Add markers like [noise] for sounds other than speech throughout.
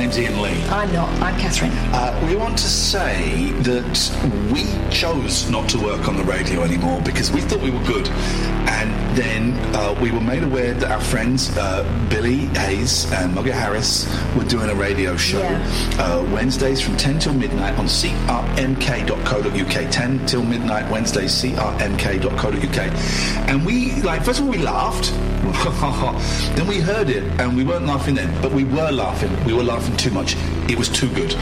name's Iain Lee. I'm not. I'm Catherine. Uh, we want to say that we chose not to work on the radio anymore because we thought we were good. And then uh, we were made aware that our friends uh, Billy Hayes and Mugger Harris were doing a radio show Yeah. uh, Wednesdays from 10 till midnight on crmk.co.uk. 10 till midnight Wednesdays, crmk.co.uk. And we, like, first of all, we laughed. [laughs] then we heard it and we weren't laughing then, but we were laughing. We were laughing too much. It was too good.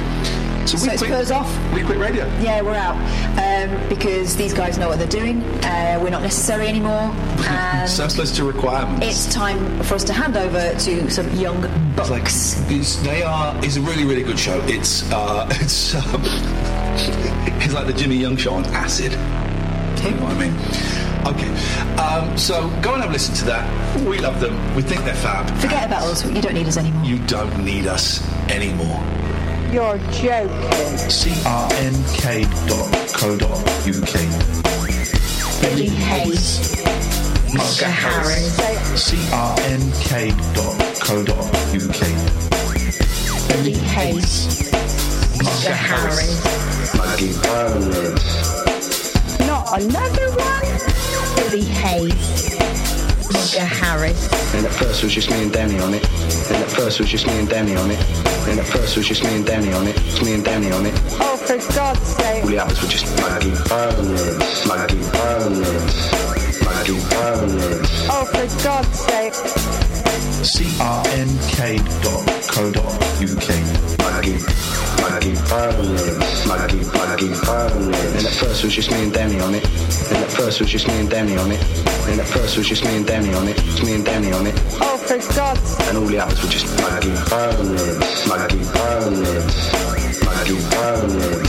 So we So quit. Off? We quit radio. Yeah, we're out um, because these guys know what they're doing. Uh, we're not necessary anymore, [laughs] Surplus to requirements. it's time for us to hand over to some young It's like it's, they are. It's a really, really good show. It's uh, [laughs] it's um, it's like the Jimmy Young show on acid. You know what I mean? Okay, um, so go and have a listen to that. We love them. We think they're fab. Forget about us. You don't need us anymore. You don't need us anymore. You're joking. crmk.co.uk. Billy Hayes, Mugger Harris. crmk.co.uk. Billy Hayes, Mugger Harris. Maggie Bowland. Not another one? Billy Hayes, Mugger Harris. And at first it was just me and Danny on it. And at first it was just me and Danny on it. And at first it was just me and Danny on it. It's me and Danny on it. Oh, for God's sake. All the others were just Maggie Bowland. Maggie Bowland. Maggie Bowland. Oh, for God's sake. crmk.co.uk. Maggie, Maggie Bowland, Maggie, Maggie Bowland. And at first it was just me and Danny on it. And at first it was just me and Danny on it. And at first it was just me and Danny on it. It's me and Danny on it. Oh, for God's sake. And all the others were just Maggie Bowland, Maggie Bowland, Maggie Bowland,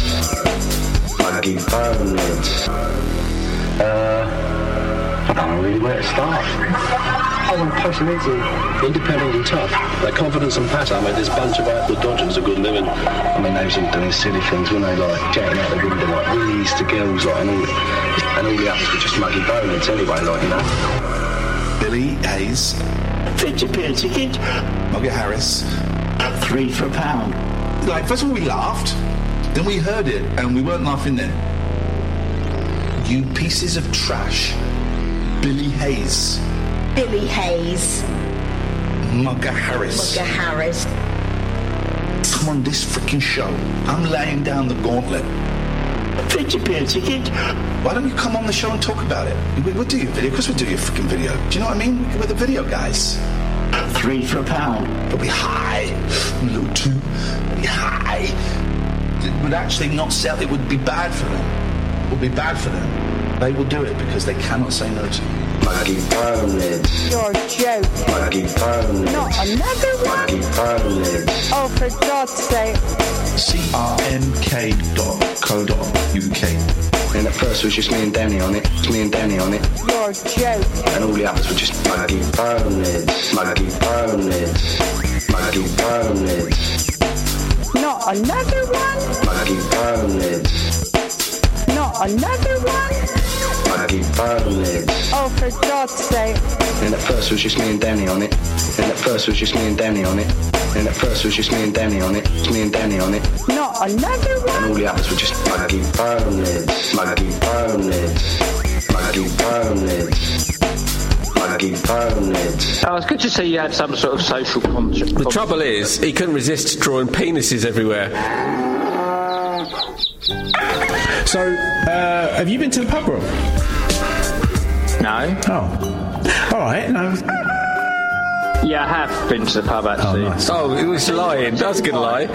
Maggie Bowland. Uh, I don't know really where to start. I want to post into Independent and tough. Their confidence and patter made this bunch of outward dodgers a good living. I mean, they was all doing silly things, weren't they? Like chatting out the window, like wheelies to girls, like, and all, and all the others were just muggy boners anyway, like, you know. Billy Hayes, Fifty p a ticket, Mugger Harris. three for a pound. Like, first of all, we laughed, then we heard it, and we weren't laughing then. You pieces of trash. Billy Hayes, Billy Hayes, Mugger Harris. Mugger Harris. Come on this freaking show. I'm laying down the gauntlet. Fifty p a ticket, Why don't you come on the show and talk about it? We, we'll do your video. Of course, we'll do your freaking video. Do you know what I mean? We're the video guys. three for a pound. But we high. A little too we high. It would actually not sell. It would be bad for them. It would be bad for them. They will do it because they cannot say no to you. Maggie Bowland, You're joking. Maggie Bowland, Not another one? Maggie Bowland. Oh, for God's sake. crmk.co.uk. And at first it was just me and Danny on it. It's me and Danny on it. You're joking. And all the others were just Not another one? Maggie Bowland, Not another one? Maggie Bowland. Oh, for God's sake. And at first it was just me and Danny on it. And at first it was just me and Danny on it. And at first it was just me and Danny on it. It's me and Danny on it. Not another one? And all the others were just Maggie Bowland, Maggie Bowland, Maggie Bowland, Maggie Bowland. Oh, it's good to see you had some sort of social conscience. The trouble is, he couldn't resist drawing penises everywhere. So, uh, have you been to the pub, Rob? No. Oh. All right. No. Yeah, I have been to the pub actually. Oh, nice. Oh, he was lying. That's a good lie.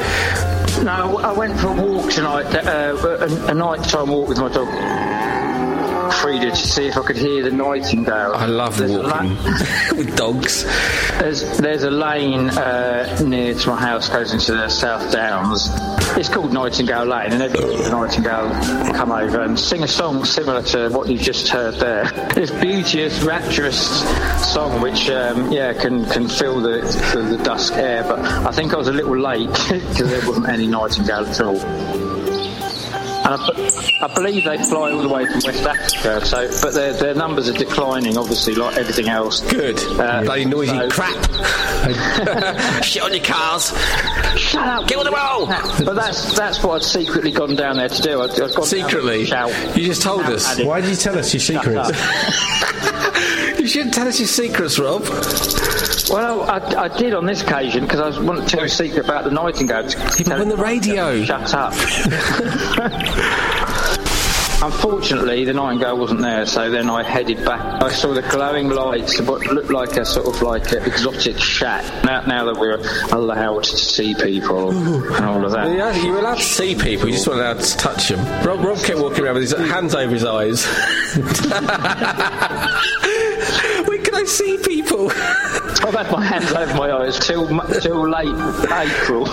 No, I went for a walk tonight, uh, a, a nighttime walk with my dog Frida to see if I could hear the nightingale. I love There's a la- walking [laughs] with dogs. There's, there's a lane uh, near to my house goes into the South Downs. It's called Nightingale Lane, and every the nightingale come over and sing a song similar to what you've just heard there. [laughs] This beauteous, rapturous song, which um, yeah can can fill the fill the dusk air. But I think I was a little late [laughs] because there wasn't any nightingale at all. And I, I believe they fly all the way from West Africa. So, but their their numbers are declining, obviously, like everything else. Good. Uh, Bloody noisy so- crap. [laughs] Shit on your cars. Shut up! Get on the roll. But that's that's what I'd secretly gone down there to do. I'd, I'd gone Secretly? to shout. You just told us. At. Why did you tell us your secrets? [laughs] You shouldn't tell us your secrets, Rob. Well, I, I did on this occasion because I was wanting to tell a secret about the nightingale. People on the radio. Shut up. [laughs] Unfortunately, the nightingale wasn't there, so then I headed back. I saw the glowing lights of what looked like a sort of like an exotic shack. Now, now that we're allowed to see people and all of that. Yeah, you were allowed to see people, you just weren't allowed to touch them. Rob, Rob kept walking around with his hands over his eyes. [laughs] When I see people? [laughs] I've had my hands over my eyes till till late April.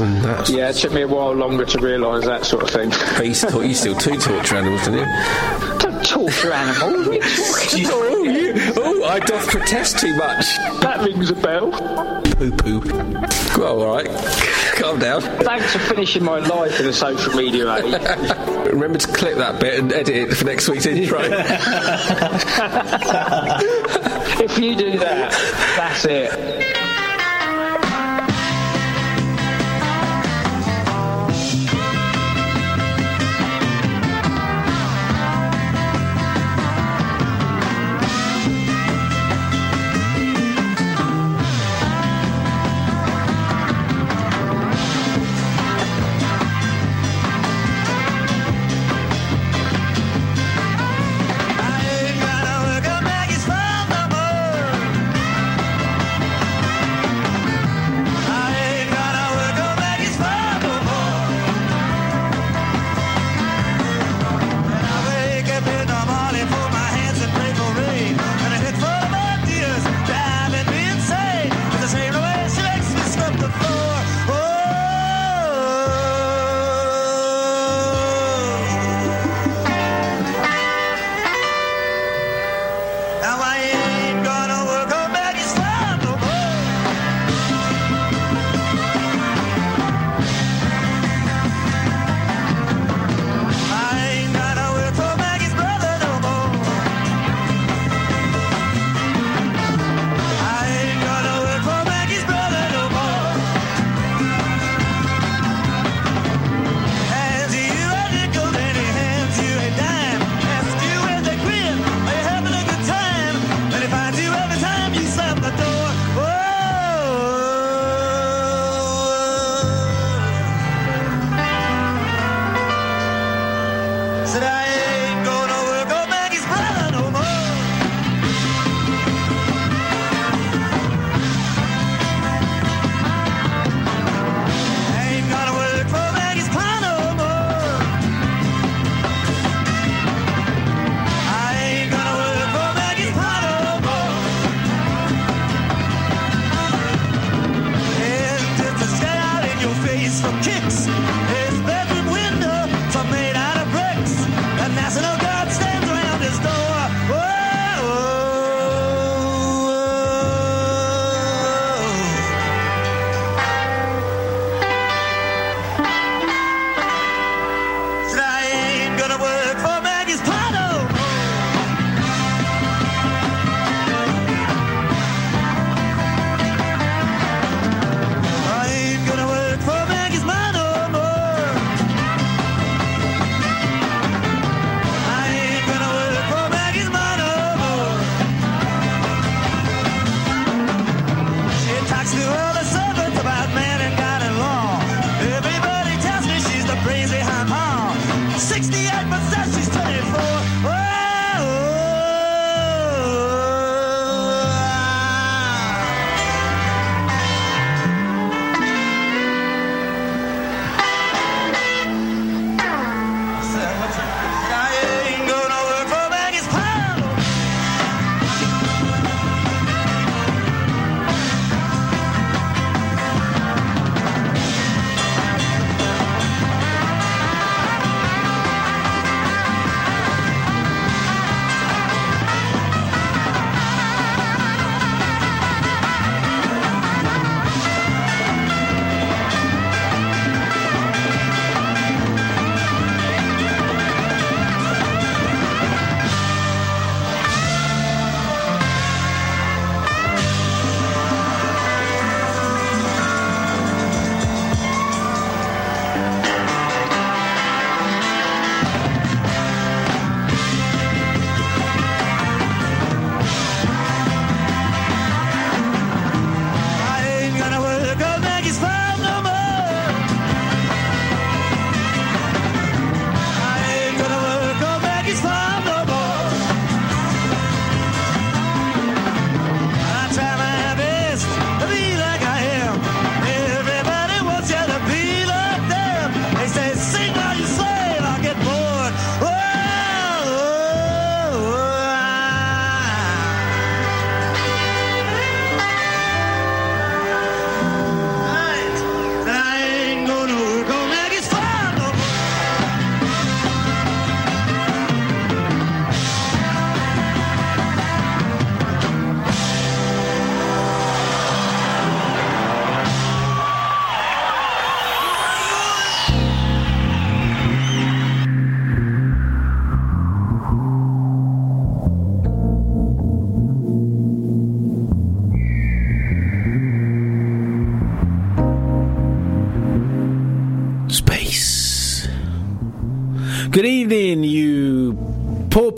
And that's Yeah, it took me a while longer to realise that sort of thing. But you still, you still two torture animals, didn't you? Don't torture animals. [laughs] What are you talking about? oh, [laughs] you, oh, I doth protest too much. That rings a bell. Poo poo. Well, all right. Calm down. Thanks for finishing my life in the social media age. [laughs] Remember to clip that bit and edit it for next week's intro. if you do that, that's it.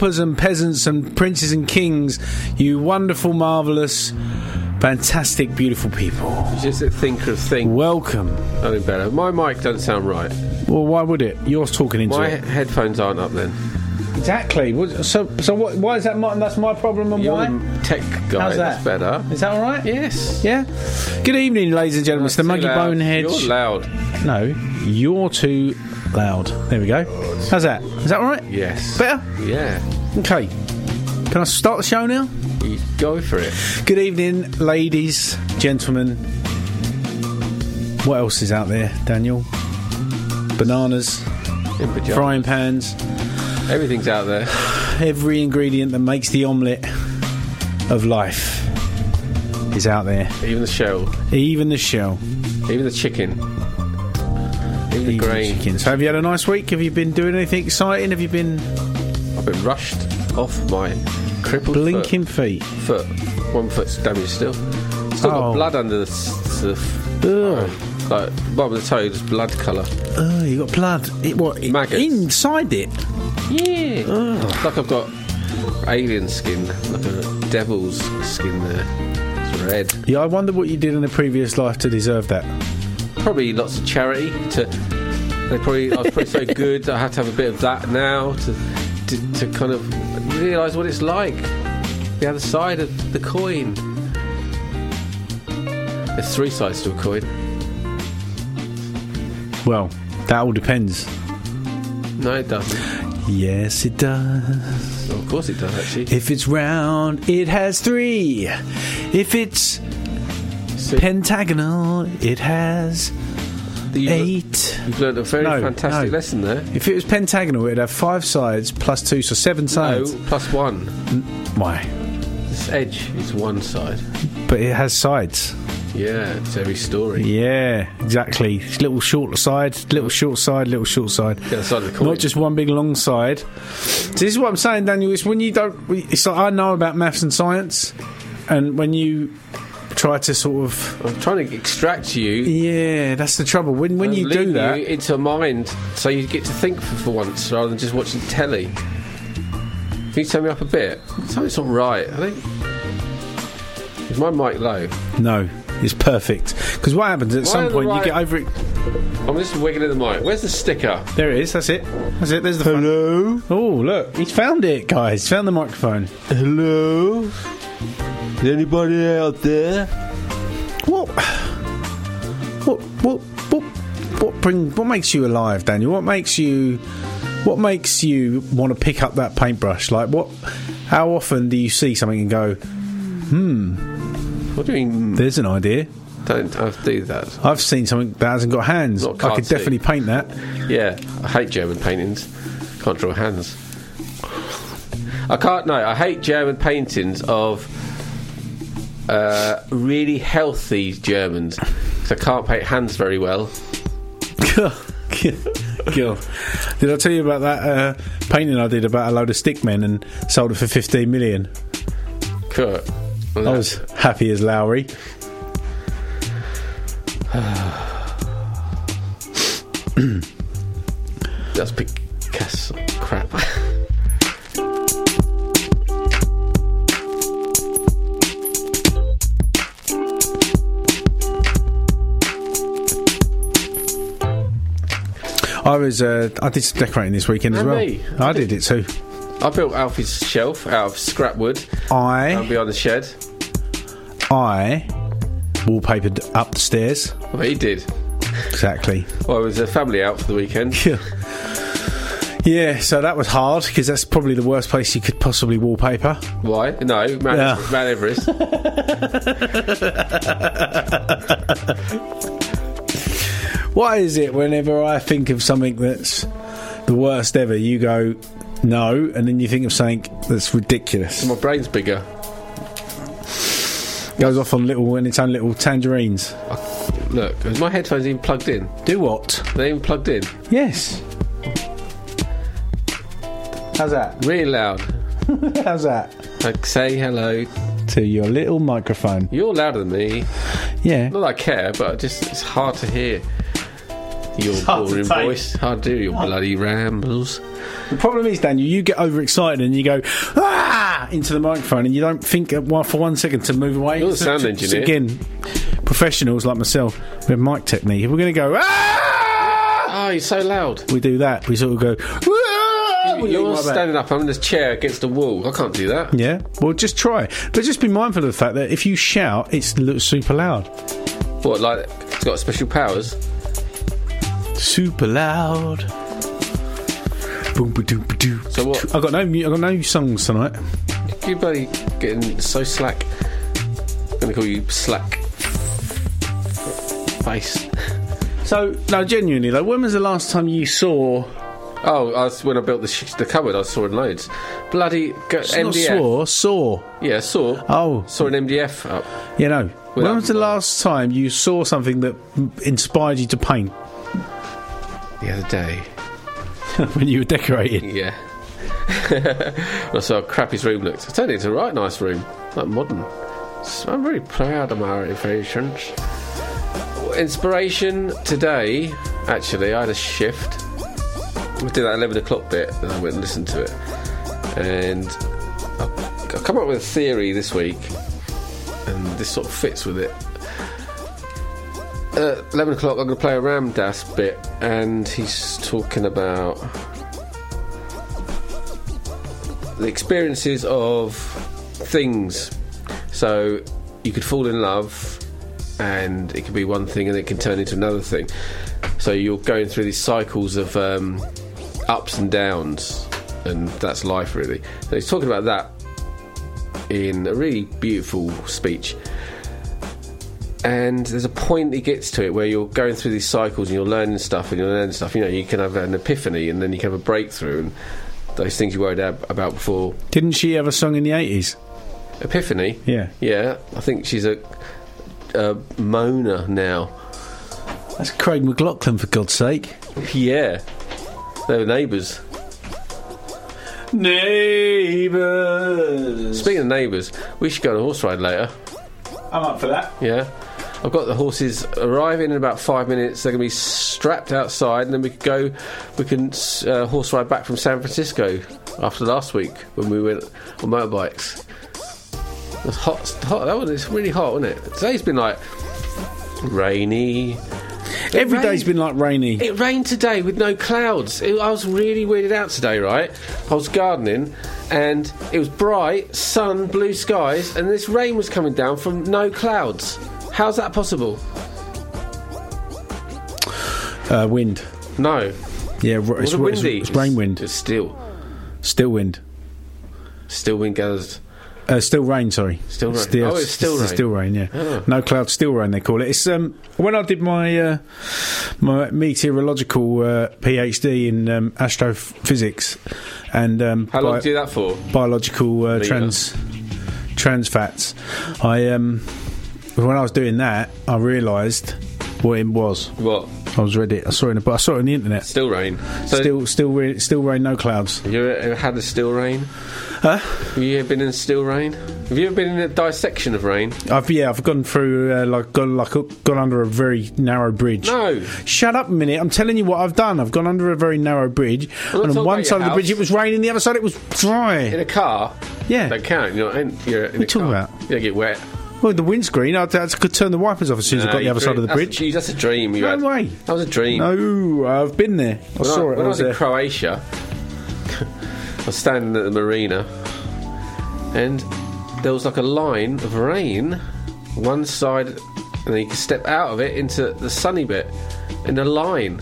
Paupers and peasants and princes and kings, you wonderful, marvellous, fantastic, beautiful people. Just a thinker of things. Welcome. Nothing better. My mic doesn't sound right. Well, why would it? You're talking into My it. headphones aren't up then. Exactly. What- So, so what, why is that? My, that's my problem, and You're why? the tech guy. How's that? That's better. Is that all right? Yes. Yeah. Good evening, ladies and gentlemen. It's the Too Muggy loud. Boneheads. You're loud. No, you're too loud. There we go. How's that? Is that all right? Yes. Better. Yeah. Okay. Can I start the show now? You go for it. Good evening, ladies, gentlemen. What else is out there, Daniel? Bananas, In pajamas. frying pans, Everything's out there. [sighs] every ingredient that makes the omelette of life is out there. Even the shell. Even the shell. Even the chicken. The Even grain. chicken. So, have you had a nice week? Have you been doing anything exciting? Have you been I've been rushed off my crippled blinking feet? foot. foot. One foot's damaged still. Still Oh. got blood under the, s- the f- Ugh. Um, like bottom of the toe, just blood colour. Oh, you got blood. It, what? it- Maggots. inside it. Yeah. It's like I've got alien skin, like a devil's skin there. It's red. Yeah, I wonder what you did in a previous life to deserve that. Probably lots of charity. To they probably I was probably so [laughs] good. I had to have a bit of that now to to, to kind of realise what it's like. The other side of the coin. There's three sides to a coin. Well, that all depends. No, it doesn't. Yes, it does. Well, of course it does actually. If it's round, it has three. If it's Pentagonal, it has you've, eight. you've learned a very No, fantastic no. lesson there. If it was pentagonal, it'd have five sides plus two, so seven sides. No, plus one. Why? This edge is one side. But it has sides. Yeah, it's every story. Yeah, exactly. It's little short side, little short side, little short side. The side of the coin. Not just one big long side. So this is what I'm saying, Daniel. It's when you don't. It's like I know about maths and science, and when you try to sort of. I'm trying to extract you. Yeah, that's the trouble. When when you do that, you into a mind, so you get to think for, for once rather than just watching telly. Can you turn me up a bit? Something's not right. I think. Is my mic low? no, it's perfect. Because what happens at Why some point right- you get over it. I'm just wiggling the mic. Where's the sticker? There it is. That's it. That's it. There's the hello. Oh look, he's found it, guys. Found the microphone. Hello? Anybody out there? What? What? What? What? What bring? What makes you alive, Daniel? What makes you? What makes you want to pick up that paintbrush? Like what? How often do you see something and go, hmm? What do you mean? "There's an idea"? Don't I do that? I've seen something that hasn't got hands. I could cartoon. definitely paint that. Yeah, I hate German paintings. Can't draw hands. I can't. No, I hate German paintings of uh, really healthy Germans because I can't paint hands very well. [laughs] Gil, did I tell you about that uh, painting I did about a load of stick men and sold it for 15 million? Kurt, I was happy as Lowry. [sighs] That's Picasso crap. [laughs] I was uh, I did some decorating this weekend as And well. me. I did it too. I built Alfie's shelf out of scrap wood I behind the shed. I wallpapered up the stairs. I bet he did. Exactly. Well, it was a family out for the weekend. [laughs] Yeah, so that was hard because that's probably the worst place you could possibly wallpaper. Why? No, Mount, Yeah. Mount Everest. [laughs] [laughs] Why is it whenever I think of something that's the worst ever, you go no, and then you think of something that's ridiculous? My brain's bigger. Goes off on little and its own little tangerines. Look, is my headphones even plugged in? Do what? Are they even plugged in? Yes. How's that? Really loud. [laughs] How's that? Like, say hello. To your little microphone. You're louder than me. Yeah. Not that I care, but just it's hard to hear. Your boring voice. To do your bloody rambles. The problem is, Daniel, you get overexcited and you go ah into the microphone, and you don't think well, for one second to move away. You're the sound so- engineer. Again, professionals like myself with mic technique. If we're going to go ah, Oh, you're so loud. we do that. We sort of go. "Ah," You're standing up. I'm in this chair against the wall. I can't do that. Yeah, well, just try. But just be mindful of the fact that if you shout, it's super loud. What, like, it's got special powers? Super loud. Boom, ba, doo, ba, doo. So what? I got no, mu- I got no songs tonight. You bloody getting so slack. I'm to call you slack face. So, no, genuinely, like, when was the last time you saw? Oh, I was, when I built the, sh- the cupboard, I saw in loads. Bloody go, It's not MDF. saw, saw. Yeah, saw. Oh, Saw an MDF up. you know. When Without- was the last time you saw something that m- inspired you to paint The other day. [laughs] when you were decorating? Yeah. [laughs] I saw how crap his room looked. I turned it into a right nice room, like modern. So I'm very proud of my renovations. Inspiration today, actually, I had a shift. We did that 11 o'clock bit, and I went and listened to it. And I've, I've come up with a theory this week, and this sort of fits with it. At 11 o'clock, I'm going to play a Ram Dass bit, and he's talking about the experiences of things. So you could fall in love, and it could be one thing, and it can turn into another thing. So you're going through these cycles of um, ups and downs, and that's life, really. So he's talking about that in a really beautiful speech. And there's a point he gets to it where you're going through these cycles and you're learning stuff and you're learning stuff. You know, you can have an epiphany and then you can have a breakthrough and those things you worried about before. Didn't she have a song in the 80s? Epiphany? Yeah. Yeah, I think she's a, a moaner now. That's Craig McLachlan, for God's sake. Yeah. They were neighbours. Neighbours. Speaking of neighbours, we should go on a horse ride later. I'm up for that. Yeah. I've got the horses arriving in about five minutes. They're going to be strapped outside, and then we can go. We can uh, horse ride back from San Francisco after last week when we went on motorbikes. It's hot, hot. That was it's really hot, isn't it? Today's been like rainy. Every rained- day's been like rainy. It rained today with no clouds. It, I was really weirded out today, right? I was gardening and it was bright, sun, blue skies, and this rain was coming down from no clouds. How's that possible? Uh, wind. No. Yeah, r- it's, it r- it's, windy? it's rain wind. It's still. Still wind. Still wind gathers. Uh, still rain, sorry. Still rain. Oh, it's still rain. Still rain, yeah. Oh. No cloud, still rain. They call it. It's um when I did my uh, my meteorological uh, PhD in um, astrophysics and um, How long bi- did you do that for? biological uh, trans trans fats. I um when I was doing that, I realised what it was. What? I was read it. I saw it. In the, I saw it on the internet. Still rain. So still, still, re- still rain. No clouds. You ever had a still rain? Huh? Have you ever been in a still rain? Have you ever been in a dissection of rain? I've yeah, I've gone through uh, like gone like gone under a very narrow bridge. No. Shut up a minute! I'm telling you what I've done. I've gone under a very narrow bridge, Well, and on one side of the bridge it was raining, the other side it was dry. In a car? Yeah. Don't. You're in, you're in you talking car. about? You don't get wet. Well, the windscreen, I, I could turn the wipers off as soon as I got the other side of the bridge. That's, that's a dream. You No had. way. That was a dream. No, I've been there. I When saw it. when I was was in there. Croatia, [laughs] I was standing at the marina, and there was like a line of rain, one side, and then you could step out of it into the sunny bit, in a line,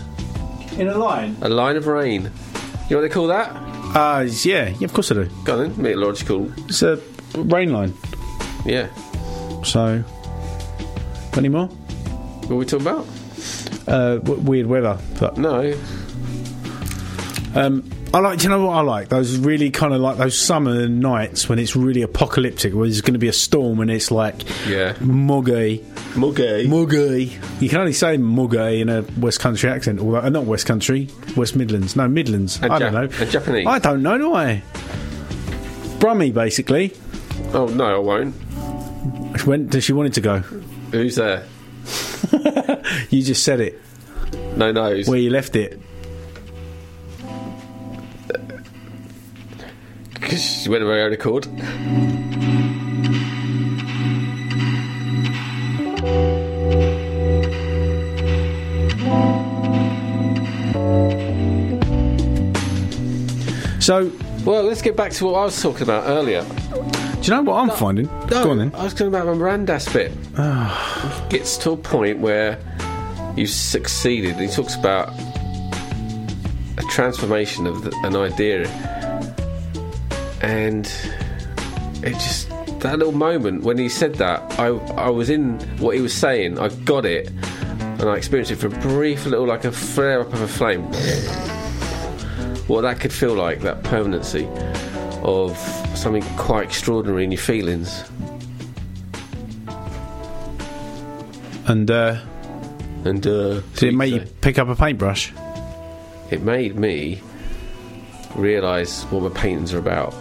in a line. a line of rain. You know what they call that? Uh, yeah, yeah, of course I do. Go on then, meteorological. It's a rain line. Yeah. So, any more? What are we talking about? Uh, w- weird weather, but No. Um, I like. Do you know what I like? Those really kind of like those summer nights when it's really apocalyptic, where there's going to be a storm and it's like Yeah. muggy, Muggy. muggy. You can only say muggy in a West Country accent, although uh, not West Country, West Midlands. No, Midlands. And I don't know. and Japanese. I don't know, do I? Brummy, basically. Oh no, I won't. When does she want it to go? Who's there? [laughs] You just said it. No nose. where you left it. Because [laughs] she went of her own accord. So, Well, let's get back to what I was talking about earlier. Do you know what I'm finding? Go on then. I was talking about my Ram Dass bit. Ah. Gets to a point where you've succeeded. He talks about a transformation of the, an idea, and it just that little moment when he said that, I I was in what he was saying. I got it, and I experienced it for a brief little like a flare up of a flame. What that could feel like, that permanency of something quite extraordinary in your feelings. And uh, And uh, did it make you pick up a paintbrush? it made me realise what my paintings are about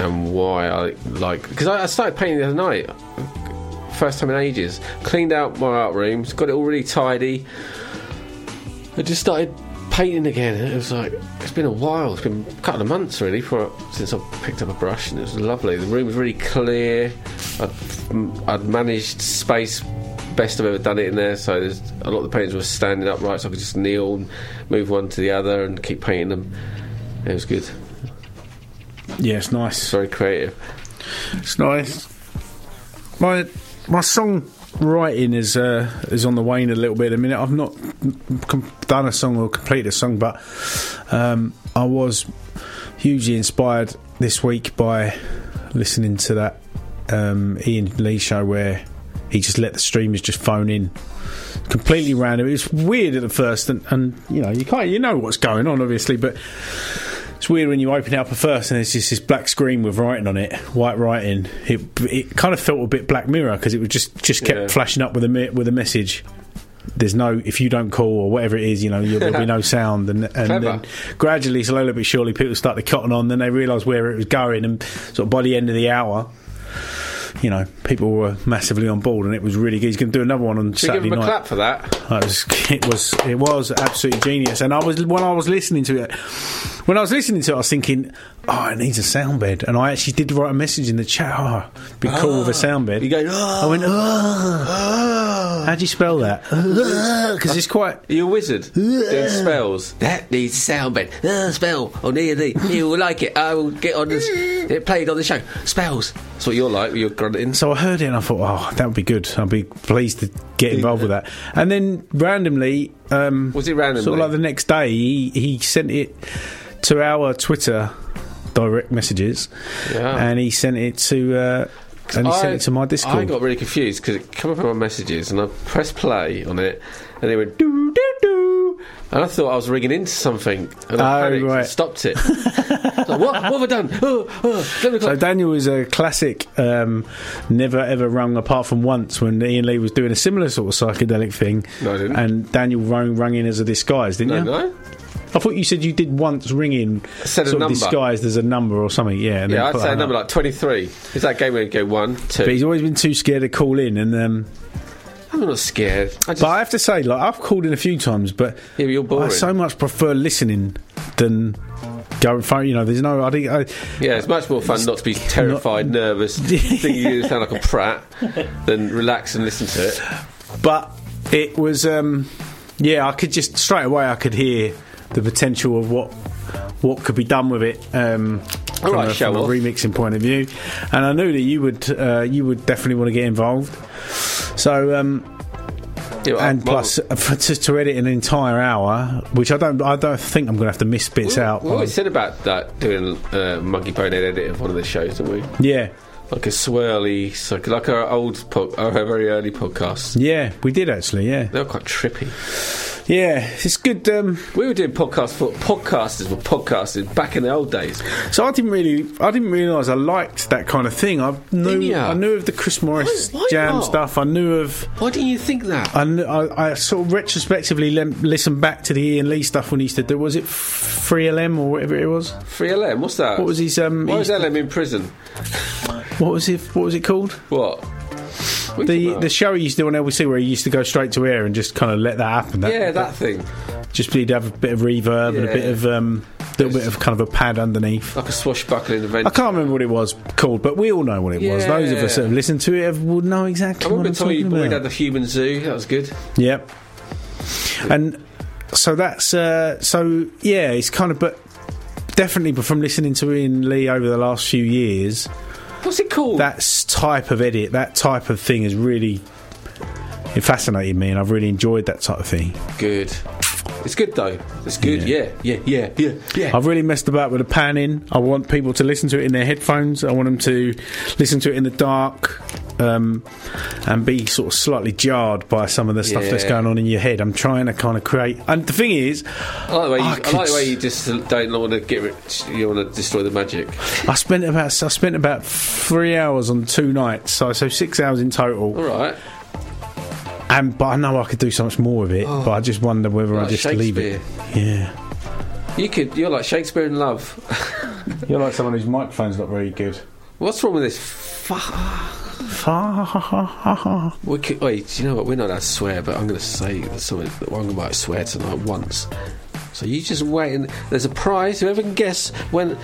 and why I like because I, I started painting the other night first time in ages cleaned out my art rooms got it all really tidy I just started painting again it was like it's been a while it's been a couple of months really for since I picked up a brush and it was lovely the room was really clear I'd, I'd managed space best I've ever done it in there. So there's a lot of the paintings were standing upright, so I could just kneel and move one to the other and keep painting them. It was good. Yeah, it's nice. It's very creative. It's nice. My my song writing is uh, is on the wane a little bit. the minute I've not com- done a song or completed a song, but um, I was hugely inspired this week by listening to that um, Iain Lee show where he just let the streamers just phone in completely random. It was weird at the first, and, and you know you can't you know what's going on obviously, but it's weird when you open it up at first and there's just this black screen with writing on it, white writing. It it kind of felt a bit Black Mirror because it was just just kept Yeah. flashing up with a with a message. There's no if you don't call or whatever it is, you know, there'll be no [laughs] sound, and and then gradually, slowly but surely, people start to cotton on. Then they realise where it was going, and sort of by the end of the hour. You know, people were massively on board, and it was really good. He's going to do another one on Should Saturday him a night. clap for that? It was, it was it was absolutely genius. And I was when I was listening to it, when I was listening to it, I was thinking, oh, it needs a sound bed. And I actually did write a message in the chat. Oh, it'd be cool with a ah. sound bed. You go, ah, I went, ah. oh. How do you spell that? Because it's quite. You're you a wizard? Doing spells. That needs a sound bed. Uh, spell on E and D. You will like it. I will get on this. It [laughs] played on the show. Spells. That's what you're like. You're grunting. So I heard it and I thought, oh, that would be good. I'd be pleased to get involved with that. And then randomly, um, Was it randomly? Sort of like the next day, he, he sent it to our Twitter direct messages, Yeah. and he sent it to uh, and he I- sent it to my Discord. I got really confused because it came up in my messages and I pressed play on it and it went doo doo doo and I thought I was ringing into something and I Oh, panicked right. and stopped it. Like, what, what have I done? [laughs] Oh, oh, So. Daniel is a classic. Um, never ever rung apart from once when Iain Lee was doing a similar sort of psychedelic thing. No, I didn't. And Daniel rung, rung in as a disguise, didn't no, you? no. I thought you said you did once ring in, said a sort of disguised as a number or something. Yeah, and Yeah, I'd say a number up. like 23. Is that game where you go one, two? But he's always been too scared to call in, and um, I'm not scared. I just, but I have to say, like I've called in a few times, but yeah, you're I so much prefer listening than going phone. You know, there's no. I think. I, yeah, it's much more fun not to be terrified, nervous, [laughs] thinking you sound like a prat, than relax and listen to it. but it was. Um, yeah, I could just straight away. I could hear the potential of what what could be done with it. Um, All from, right, a, show from a remixing point of view, and I knew that you would uh, you would definitely want to get involved. So um, and plus uh, for, to, to edit an entire hour, which I don't I don't think I'm going to have to miss bits we, out. we always said about that doing uh, monkey bonehead edit of one of the shows, didn't we? yeah, Like a swirly, so like our old, po- our very early podcasts. yeah, we did actually. Yeah, They were quite trippy. yeah, it's good. Um, We were doing podcasts for podcasters were podcasting back in the old days. so I didn't really I didn't realise I liked that kind of thing. I knew I knew of the Chris Morris Why- why jam not? stuff. I knew of. Why didn't you think that? I, kn- I, I sort of retrospectively lem- listened back to the Iain Lee stuff when he used to do. Was it Free LM or whatever it was? Free LM, what's that? What was his um? Why he was LM in prison? What was it? What was it called? What? What The the show he used to do on LBC where he used to go straight to air and just kind of let that happen. That, yeah, that thing. just he'd have a bit of reverb and a bit of um, little bit of kind of a pad underneath. Like a swashbuckling event. I can't remember what it was called, but we all know what it was. Those of us that have listened to it would know exactly I what remember I'm talking Boyd about. had the human zoo. That was good. Yep. And so that's uh, so yeah, it's kind of but definitely. But from listening to Iain Lee over the last few years, What's it called? that type of edit, that type of thing has really it fascinated me, and I've really enjoyed that type of thing. good. It's good though. It's good. Yeah. Yeah, yeah, yeah, yeah, yeah. I've really messed about with the panning. I want people to listen to it in their headphones. I want them to listen to it in the dark um, and be sort of slightly jarred by some of the stuff that's going on in your head. I'm trying to kind of create. And the thing is, I like the way you, I I like the way you just don't want to get rid. You want to destroy the magic. I spent about I spent about three hours on two nights, so so six hours in total. All right. And but I know I could do so much more of it. but I just wonder whether I just leave it. Yeah. You could. You're like Shakespeare in love. You're like someone whose microphone's not very good. What's wrong with this? Fuck. [laughs] We could, wait, you know what? We're not allowed to swear, but I'm going to say something I'm going to swear tonight once. So you just wait, and there's a prize. Whoever can guess when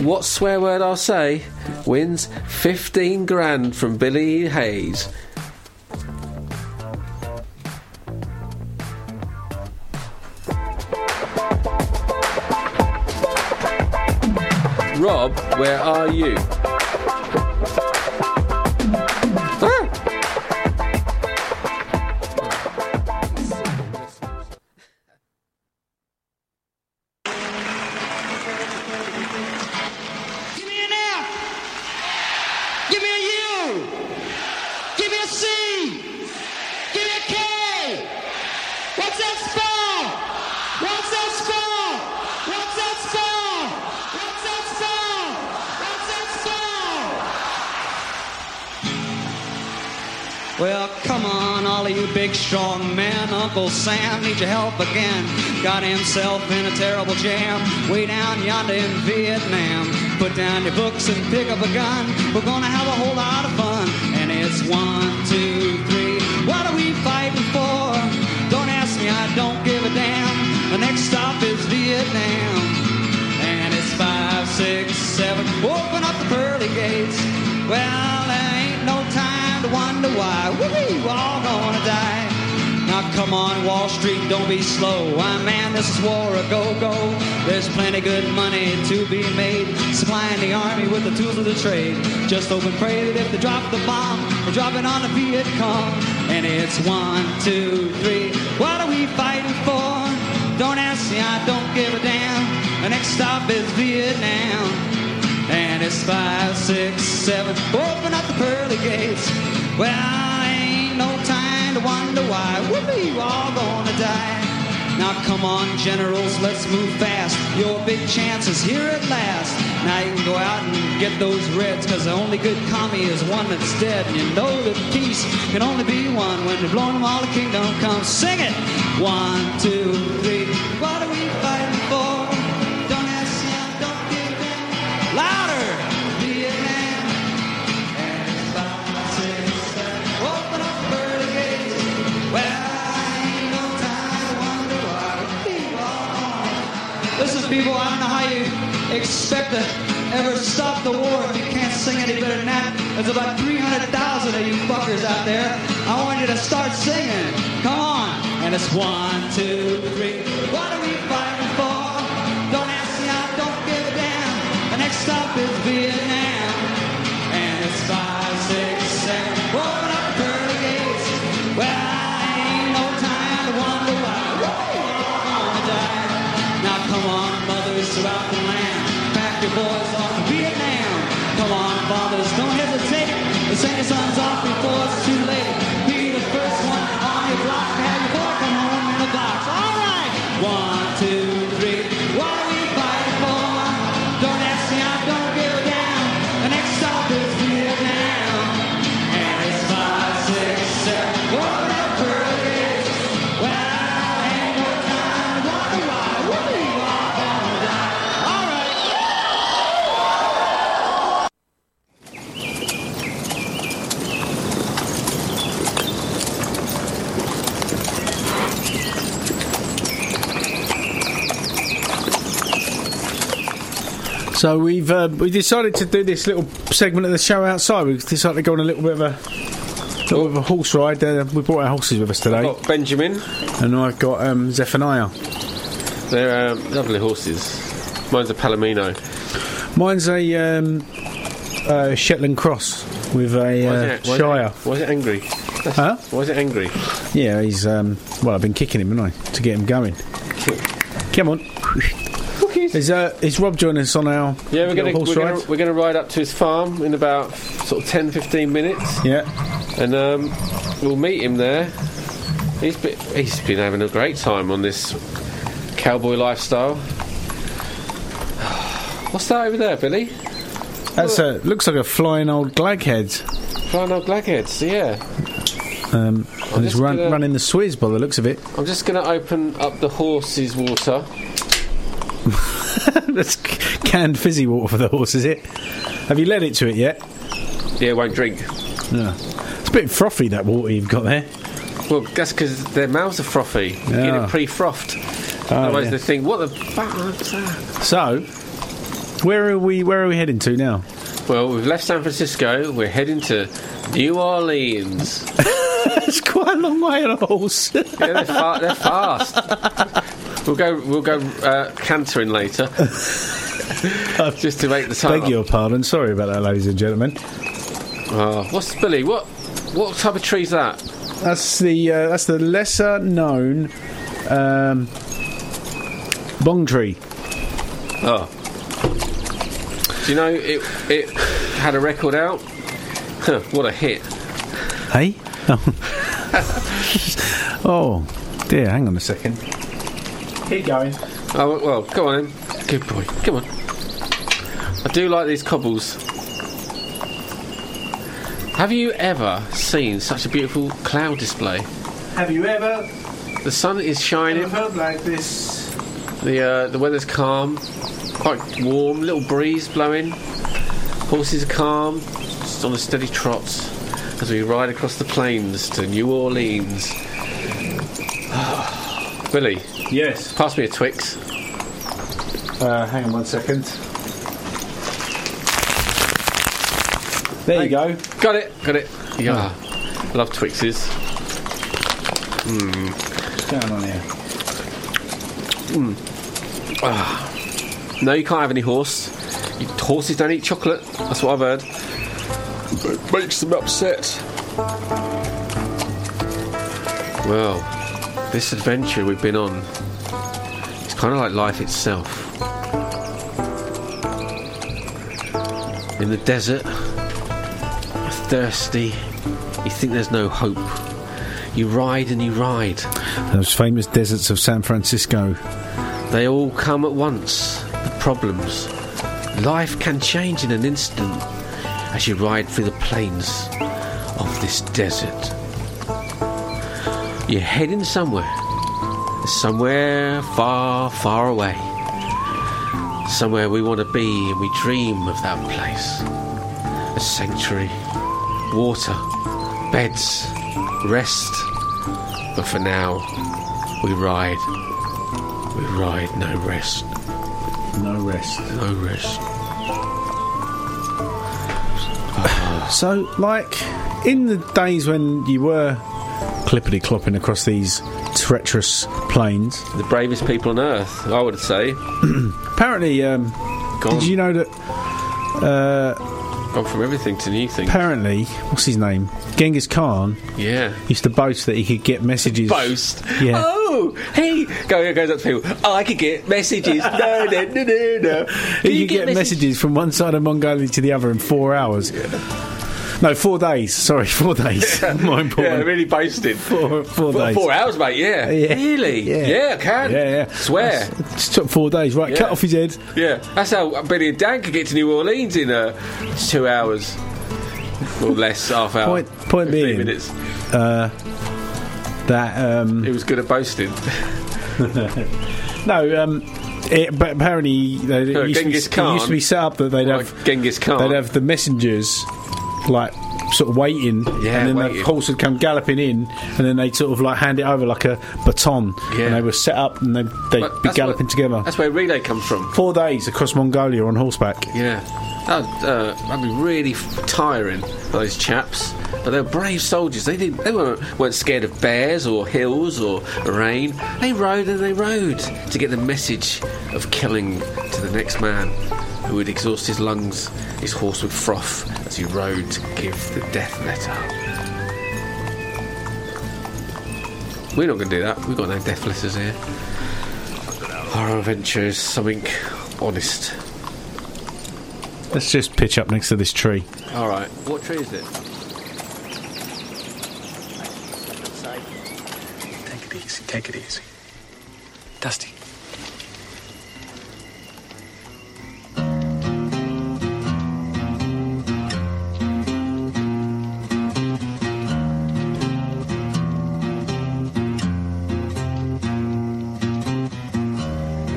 what swear word I'll say wins 15 grand from Billy Hayes. Rob, where are you? Uncle Sam need your help again. Got himself in a terrible jam way down yonder in Vietnam. Put down your books and pick up a gun. We're gonna have a whole lot of fun. And it's one, two, three. What are we fighting for? Don't ask me, I don't give a damn. The next stop is Vietnam. And it's five, six, seven. Open up the pearly gates. Well, there ain't no time to wonder why. We're all gonna die. Come on, Wall Street, don't be slow. Ah, man, this is war a go-go. There's plenty good money to be made, supplying the army with the tools of the trade. Just hope and pray that if they drop the bomb, they drop it on the Viet Cong. And it's one, two, three. What are we fighting for? Don't ask me, I don't give a damn. The next stop is Vietnam. And it's five, six, seven. Open up the pearly gates. Well, wonder why. We're all gonna die. Now come on, generals, let's move fast. Your big chance is here at last. Now you can go out and get those reds, cause the only good commie is one that's dead. And you know that peace can only be one when you're blowing them all the kingdom comes. Sing it! One, two, three. Expect to ever stop the war if you can't sing any better than that. There's about 300,000 of you fuckers out there. I want you to start singing. Come on. And it's one, two, three. What are we fighting for? Don't ask me, I don't give a damn. The next stop is Vietnam. To send your sons off So we've uh, we decided to do this little segment of the show outside. We've decided to go on a little bit of a little bit of a horse ride. Uh, we brought our horses with us today, Got Benjamin. and I've got um, Zephaniah. They're um, lovely horses. Mine's a Palomino. Mine's a um, uh, Shetland cross with a Why is uh, it- why is it- Shire. Why is it angry? Huh? Why is it angry? Yeah, he's um, well. I've been kicking him, haven't I, to get him going. Come on. Is uh, is Rob joining us on our Yeah, we're going to horse we're ride? gonna, we're going to ride up to his farm in about sort of 10, 15 minutes, Yeah. and um, we'll meet him there. He's been, he's been having a great time on this cowboy lifestyle. [sighs] What's that over there, Billy? That's a looks like a flying old glaghead. Flying old blackheads, yeah. Um, and he's just run, gonna- running the Swizz by the looks of it. I'm just going to open up the horse's water. [laughs] That's canned fizzy water for the horse, is it? Have you led it to it yet? Yeah, it won't drink. No. It's a bit frothy that water you've got there. Well, that's because their mouths are frothy. You get ah. Ah, Yeah. it pre-frothed. Oh, Otherwise, yeah. they think, "What the fuck?" was that?" So, where are we? Where are we heading to now? Well, we've left San Francisco. We're heading to New Orleans. [laughs] It's quite a long way on a horse. Yeah, they're, fa- they're fast. [laughs] We'll go. We'll go uh, cantering later, [laughs] just to make the time. Beg your pardon. Sorry about that, ladies and gentlemen. Oh, what's Billy? What what type of tree is that? That's the uh, that's the lesser known um, bong tree. Oh, do you know it? It had a record out. Huh, what a hit! Hey. [laughs] oh dear. Hang on a second. Keep going. Oh well, come on then. Good boy. Come on. I do like these cobbles. Have you ever seen such a beautiful cloud display? Have you ever The sun is shining. heard like this? The uh, the weather's calm, quite warm, little breeze blowing. Horses are calm, just on a steady trot as we ride across the plains to New Orleans. [sighs] Billy, Yes. pass me a Twix. Uh, hang on one second. There you go. Got it, got it. Yeah, love Twixes. Hmm. What's going on here? Hmm. Ah. No, you can't have any horse. You, horses don't eat chocolate. That's what I've heard. It makes them upset. Well, this adventure we've been on, it's kind of like life itself. In the desert, you're thirsty, you think there's no hope. You ride and you ride. Those famous deserts of San Francisco. They all come at once, the problems. Life can change in an instant as you ride through the plains of this desert. You're heading somewhere, somewhere far, far away. Somewhere we want to be and we dream of that place. A sanctuary, water, beds, rest. But for now, we ride. We ride, no rest, No rest. no rest. [sighs] So, like, in the days when you were clippity clopping across these treacherous plains, The bravest people on earth, I would say. [clears throat] apparently, um, Gone, did you know that? Uh, gone from everything to new things. apparently, what's his name? Genghis Khan Yeah. used to boast that he could get messages. Boast. Yeah. Oh, hey, go goes up to people. Oh, I could get messages. [laughs] no, no, no, no, no. He you could get, messages from one side of Mongolia to the other in four hours. No, four days. Sorry, [laughs] four days. [laughs] More important. Yeah, really boasted. Four, four Four, days. four hours, mate. Yeah. Yeah. Really? Yeah. Yeah, I can. Yeah, yeah. Swear. It took four days. Right, Yeah. cut off his head. Yeah. That's how Billy and Dan could get to New Orleans in uh, two hours. Or less, [laughs] half hour. Point- point 15 being- minutes. That um, He was good at boasting. no, um, it, but apparently they, it, Uh, used to be, it used to be set up that they'd Like have Genghis Khan. they'd have the messengers like sort of waiting, Yeah, and then waiting. the horse would come galloping in, and then they'd sort of like hand it over like a baton, Yeah. and they were set up and they'd, they'd be galloping what- together. That's where relay comes from. Four days across Mongolia on horseback. Yeah. That would, uh, that'd be really tiring, those chaps. But they were brave soldiers. They didn't. They weren't, weren't scared of bears or hills or rain. They rode and they rode to get the message of killing to the next man, who would exhaust his lungs. His horse would froth as he rode to give the death letter. We're not going to do that. We've got no death letters here. Our adventure is something honest. Let's just pitch up next to this tree. All right. What tree is it? Take it easy. Take it easy. Dusty.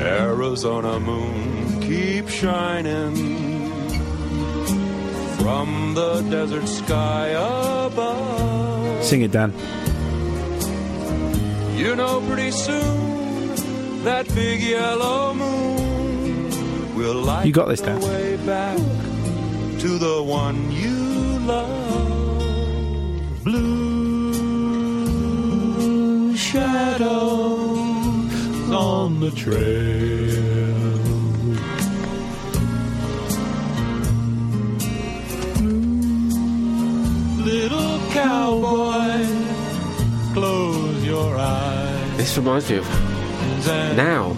Arizona moon keep shining from the desert sky above. Sing it, Dan. You know, pretty soon that big yellow moon will light You got this, Dan. way back to the one you love. Blue shadows on the trail. Cowboy, close your eyes. This reminds me of now.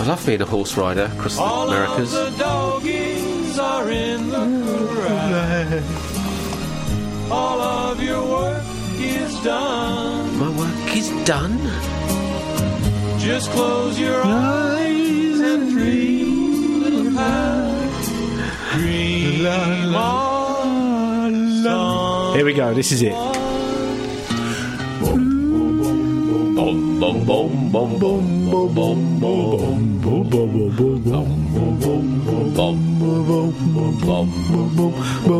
I love being a horse rider across the All Americas. of the doggies are in the corral. All of your work is done. My work is done. Just close your eyes and dream, little pal. Dream on song. Here we go. This is it.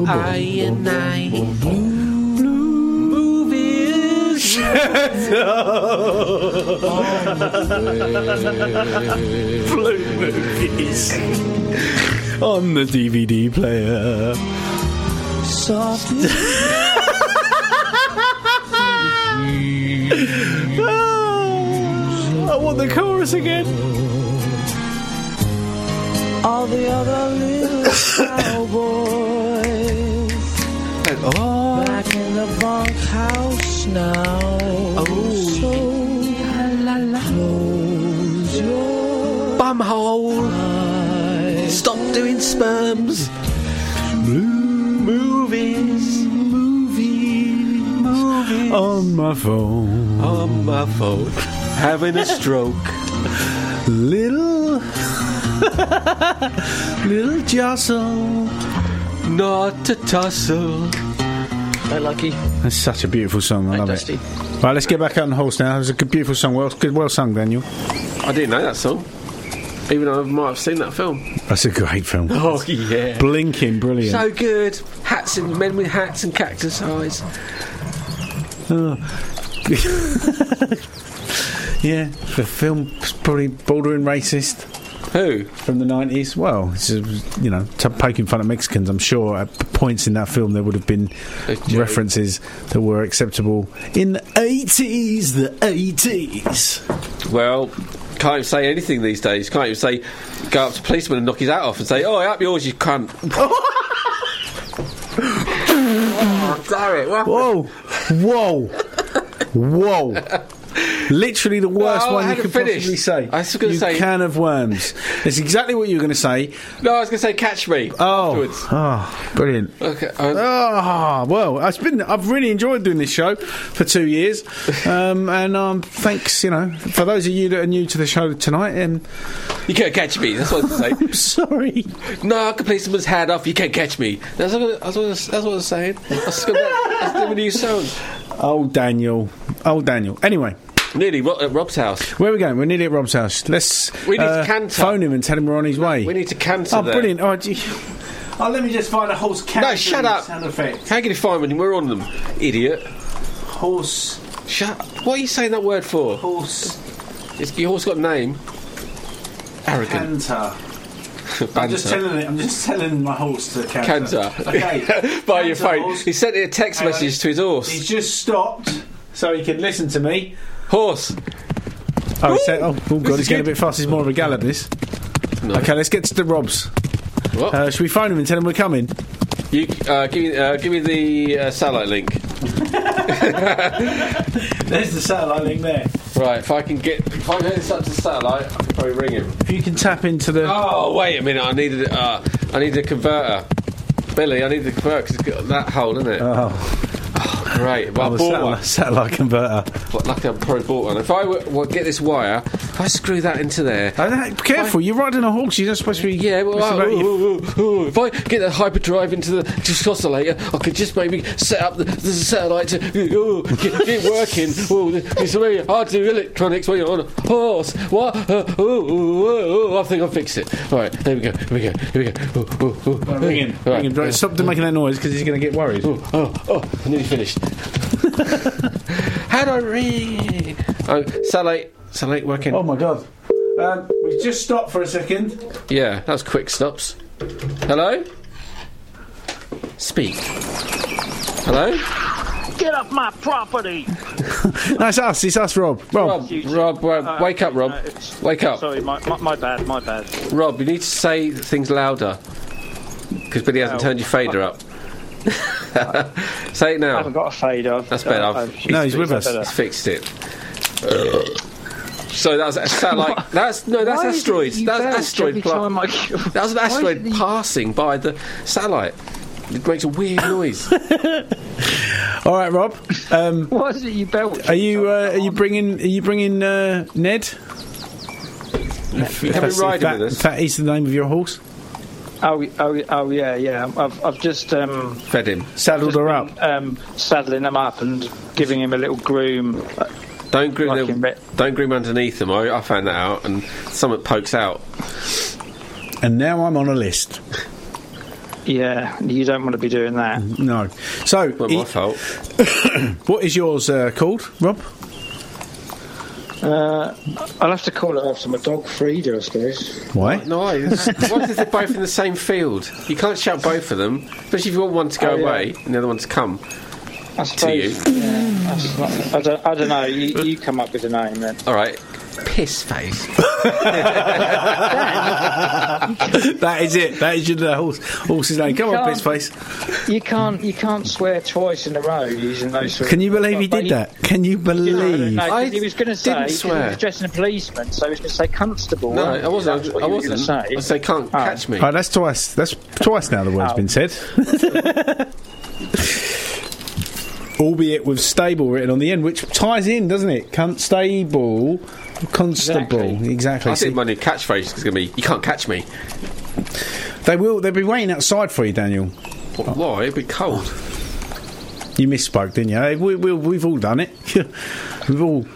I and I. Blue movies [laughs] on the DVD player. I the chorus again. All the other little cowboys Oh, back in the bunkhouse now. Oh. so close your bumhole. eyes. Stop doing sperms. Movies. Movies. Movie. On my phone. On my phone. Having a stroke. Little. [laughs] little jostle. Not to tussle. Hey, Lucky. That's such a beautiful song. I Hey, love Dusty. it. Right, let's get back out on the horse now. It was a good, beautiful song. Well, good, well sung, Daniel. I didn't know that song. Even though I might have seen that film. That's a great film. [laughs] Oh, yeah. Blinking, brilliant. So good. Hats and men with hats and cactus eyes. Oh. [laughs] yeah, the film's probably bordering racist. Who? From the 90s? Well, it's, you know, t- poking fun at Mexicans, I'm sure at points in that film there would have been references that were acceptable in the 80s. The 80s. Well, can't even say anything these days. Can't even say, go up to a policeman and knock his hat off and say, oh, I up yours, you cunt. [laughs] oh, damn it. Whoa! Whoa! Whoa! [laughs] Literally the worst No, one you could finished. possibly say. I was gonna you say- can of worms. That's exactly what you were going to say. No, I was going to say, catch me. Oh, Afterwards. oh, brilliant. Okay. um, Ah, well, it's been. I've really enjoyed doing this show for two years, um, and um, thanks, you know, for those of you that are new to the show tonight. Um, you can't catch me. That's what I was going [laughs] to I'm sorry. say. Knock a policeman's hat off. You can't catch me. That's what, that's what, I was- that's what I was saying. That's, gonna, that's the new song. Oh, Daniel. Oh, Daniel. Anyway, Nearly Ro- at Rob's house. where are we going? We're nearly at Rob's house. Let's We need to uh, canter. phone him and tell him we're on his way. We need to canter Oh, there. brilliant! Oh, gee. Oh, let me just find a horse category No, shut up. sound effect. How can you find when we're on them, idiot? Horse. Shut. What are you saying that word for? Horse. It's, your horse got a name. Arrogant. Canter. [laughs] I'm just telling it. I'm just telling my horse to canter. Canter. Okay. [laughs] By your phone. horse. He sent a text Hang message to his horse. He's just stopped so he can listen to me. Horse. Oh, he said, oh, oh God, he's getting a bit fast. He's more of a gallop, this. No. Okay, let's get to the Robs. What? Uh, should we phone him and tell him we're coming? You uh, give me uh, give me the uh, satellite link. [laughs] There's the satellite link there. Right, if I can get if I can get this up to satellite, I can probably ring him. If you can tap into the. Oh wait a minute, I needed uh, I need a converter. Billy, I need the converter because it's got that hole in it. Oh, [laughs] Great, well, I the bought satellite, one. satellite converter. But luckily, I probably bought one. If I w- w- get this wire, if I screw that into there. Oh, that- careful, you're riding a horse. You're not supposed to be. Yeah, well, messing ooh, ooh, ooh, if I get the hyperdrive into the just oscillator, I could just maybe set up the, the satellite to ooh, get, get [laughs] working. Ooh, it's very hard to do electronics when you're on a horse. What? Uh, ooh, ooh, ooh, ooh, I think I'll fix it. All right, there we go. Here we go. Here we go. Ooh, ooh, ooh. Right, ring him. All Ring him. Right, Stop making that noise because he's going to get worried. Oh, oh, oh, I'm nearly finished. [laughs] How do I read? Oh, satellite, satellite working. Oh my god. Um, we just stopped for a second. Yeah, that was quick stops. Hello? Speak. Hello? Get off my property! [laughs] No, it's us. It's us, Rob. Rob. Rob, Rob, uh, wake up, Rob. Wake up. Sorry, my, my, my bad, my bad. Rob, you need to say things louder. Because Billy hasn't Oh. turned your fader up. Say it now. I haven't got a fader. That's better. I've- I've- No, he's with us. He's fixed it. So that was a satellite. [laughs] That's no, that's Why is it asteroids. you That's belch asteroid. every pla- time I- that was an Why is asteroid it you- passing by the satellite. It makes a weird noise. [laughs] All right, Rob. Um, What is it you belch? are you uh, are you bringing are you bringing uh, Ned? If, You if haven't that's- if riding that, with us? if that is the name of your horse. Oh, oh, oh, yeah, yeah. I've, I've just um, Fed him. Saddled her up. um, saddling him up and giving him a little groom. Don't groom Like them, Don't groom underneath them. I, I found that out, and something pokes out. And now I'm on a list. Yeah, you don't want to be doing that. No. So, Not my i- fault. [coughs] what is yours uh, called, Rob? Uh, I'll have to call it after my dog Frida, I suppose. Why? Nice. [laughs] what if they're both in the same field? You can't shout both of them, especially if you want one to go Oh, yeah. away and the other one to come. I suppose. you. Yeah, that's not, I, don't, I don't know. You, you come up with a name then. All right, piss face. [laughs] that is it. That is your horse, horse's name. Come on, piss face. You can't. You can't swear twice in a row using those. Sort Can you of, believe he but did that? Can you You know, I don't believe? know, 'cause I he was going to say didn't 'cause he swear. was dressing a policeman, so he was going to say constable. No, I wasn't I he? wasn't. That's I gonna wasn't. Say. I say can't Oh. catch me. Oh, that's twice. That's twice now the word's Oh. been said. [laughs] Albeit with stable written on the end, which ties in, doesn't it? Constable, constable, Exactly. exactly. I See, think my new catchphrase is going to be "You can't catch me." they will. They'll be waiting outside for you, Daniel. Why? It'd be cold. You misspoke, didn't you? Hey, We, we, we've all done it. [laughs] we've all.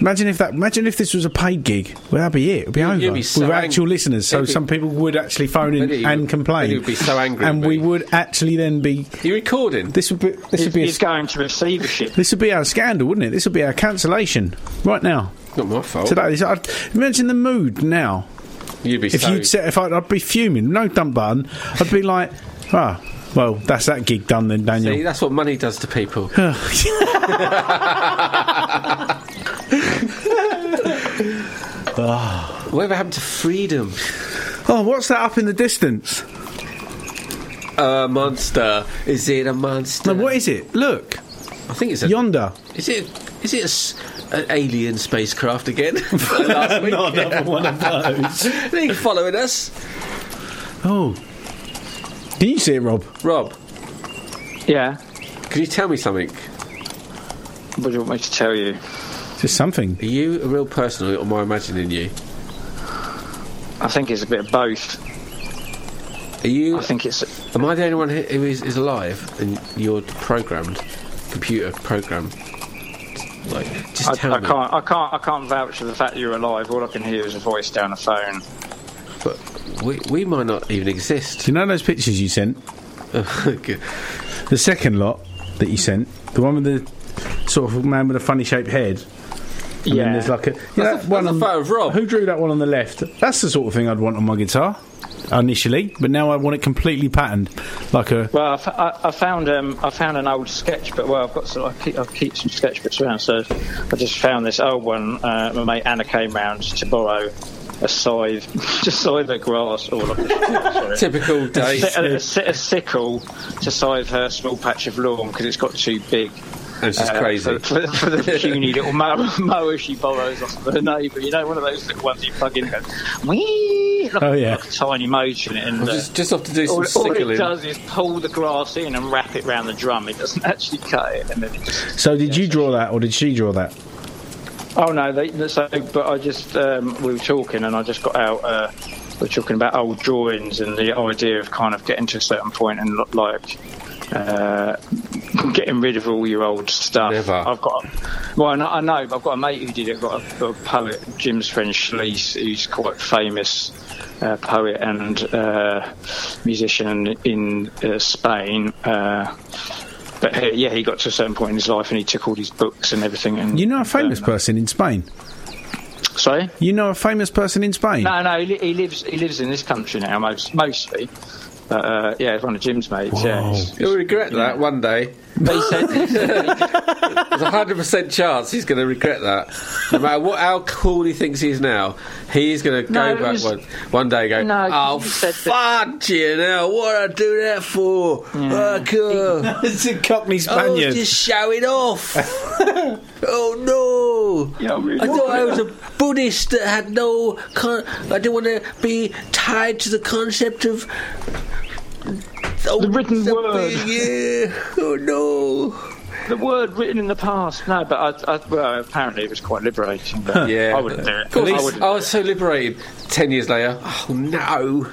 Imagine if that. Imagine if this was a paid gig. Well, that'd be it. It'd be You'd- over you'd be so with ang- actual listeners. So be- some people would actually phone in Then and would- complain. you'd be so angry and we would actually then be. You recording? This would be. This He's, would be. A, he's going to receivership. this would be our scandal, wouldn't it? This would be our cancellation right now. Not my fault. Today, I'd, imagine the mood now. You'd be If so. you'd set, if I'd, I'd be fuming, no dump button. I'd be like, ah, well, that's that gig done then, Daniel. See, that's what money does to people. [laughs] [laughs] Whatever happened to freedom? oh, what's that up in the distance? A monster. Is it a monster? No, what is it? Look, I think it's a. yonder. Is it? Is it a s an alien spacecraft again? [laughs] [laughs] Not another [laughs] one of those. Are they following us? Oh, can you see it, Rob? Rob, Yeah. can you tell me something? What do you want me to tell you? Just something. Are you a real person or am I imagining you? I think it's a bit of both. Are you? I think it's. Am I the only one who who is, is alive and you're programmed, computer programmed? Like, just I, tell I me. can't. I can't. I can't vouch for the fact that you're alive. All I can hear is a voice down the phone. but we we might not even exist. Do you know those pictures you sent? [laughs] The second lot that you sent, the one with the sort of man with a funny shaped head. And Yeah. there's like a. You know, That's that a- one that's a on, of Rob. Who drew that one on the left? That's the sort of thing I'd want on my guitar initially, but now I want it completely patterned, like a. Well, I, f- I- I found um, I found an old sketchbook. Well, I've got some, I keep I keep some sketchbooks around, so I just found this old one. Uh, my mate Anna came round to borrow a scythe, [laughs] to scythe her grass, or like a, Typical a, day. si- a, a a sickle to scythe her small patch of lawn because it's got too big. And she's uh, crazy. for, for, for the puny little mower, [laughs] mower she borrows off of her neighbour. You know, one of those little ones you plug in, and goes, wee, like, Oh, yeah. like a tiny motor in it, and Just, just off to do some all, all it does is pull the grass in and wrap it round the drum. It doesn't actually cut it, and then it just. So did you draw that, or did she draw that? Oh no! They, so, but I just um, we were talking, and I just got out. Uh, we're talking about old drawings and the idea of kind of getting to a certain point and like. Uh, getting rid of all your old stuff. Never. I've got, well, I know, I know, but I've got a mate who did it. I've got a, a poet, Jim's friend Schlese, who's quite famous uh, poet and uh, musician in uh, Spain. Uh, but uh, yeah, he got to a certain point in his life and he took all his books and everything. And You know a famous uh, person in Spain? Sorry. You know a famous person in Spain? No, no, he, li- he lives he lives in this country now, most mostly. But uh, yeah, it's one of Jim's mates. Yeah, he'll regret that one day. but he said, [laughs] There's a hundred percent chance he's going to regret that. No matter what, how cool he thinks he is now, he's going to No, go back was- one, one day. and Go, No, 'cause oh he that- fuck you now! What I do that for? Oh, cool. [laughs] it's a Cockney I Spaniard. was just showing off. [laughs] oh no! Yeah, I mean- I thought I was a Buddhist that had no. Con- I didn't want to be tied to the concept of. The written word. Yeah. Oh no. The word written in the past. No, but I, I, well, apparently it was quite liberating. But [laughs] Yeah. I wouldn't do it. Of course, I wouldn't. I was so liberated. Ten years later, oh no!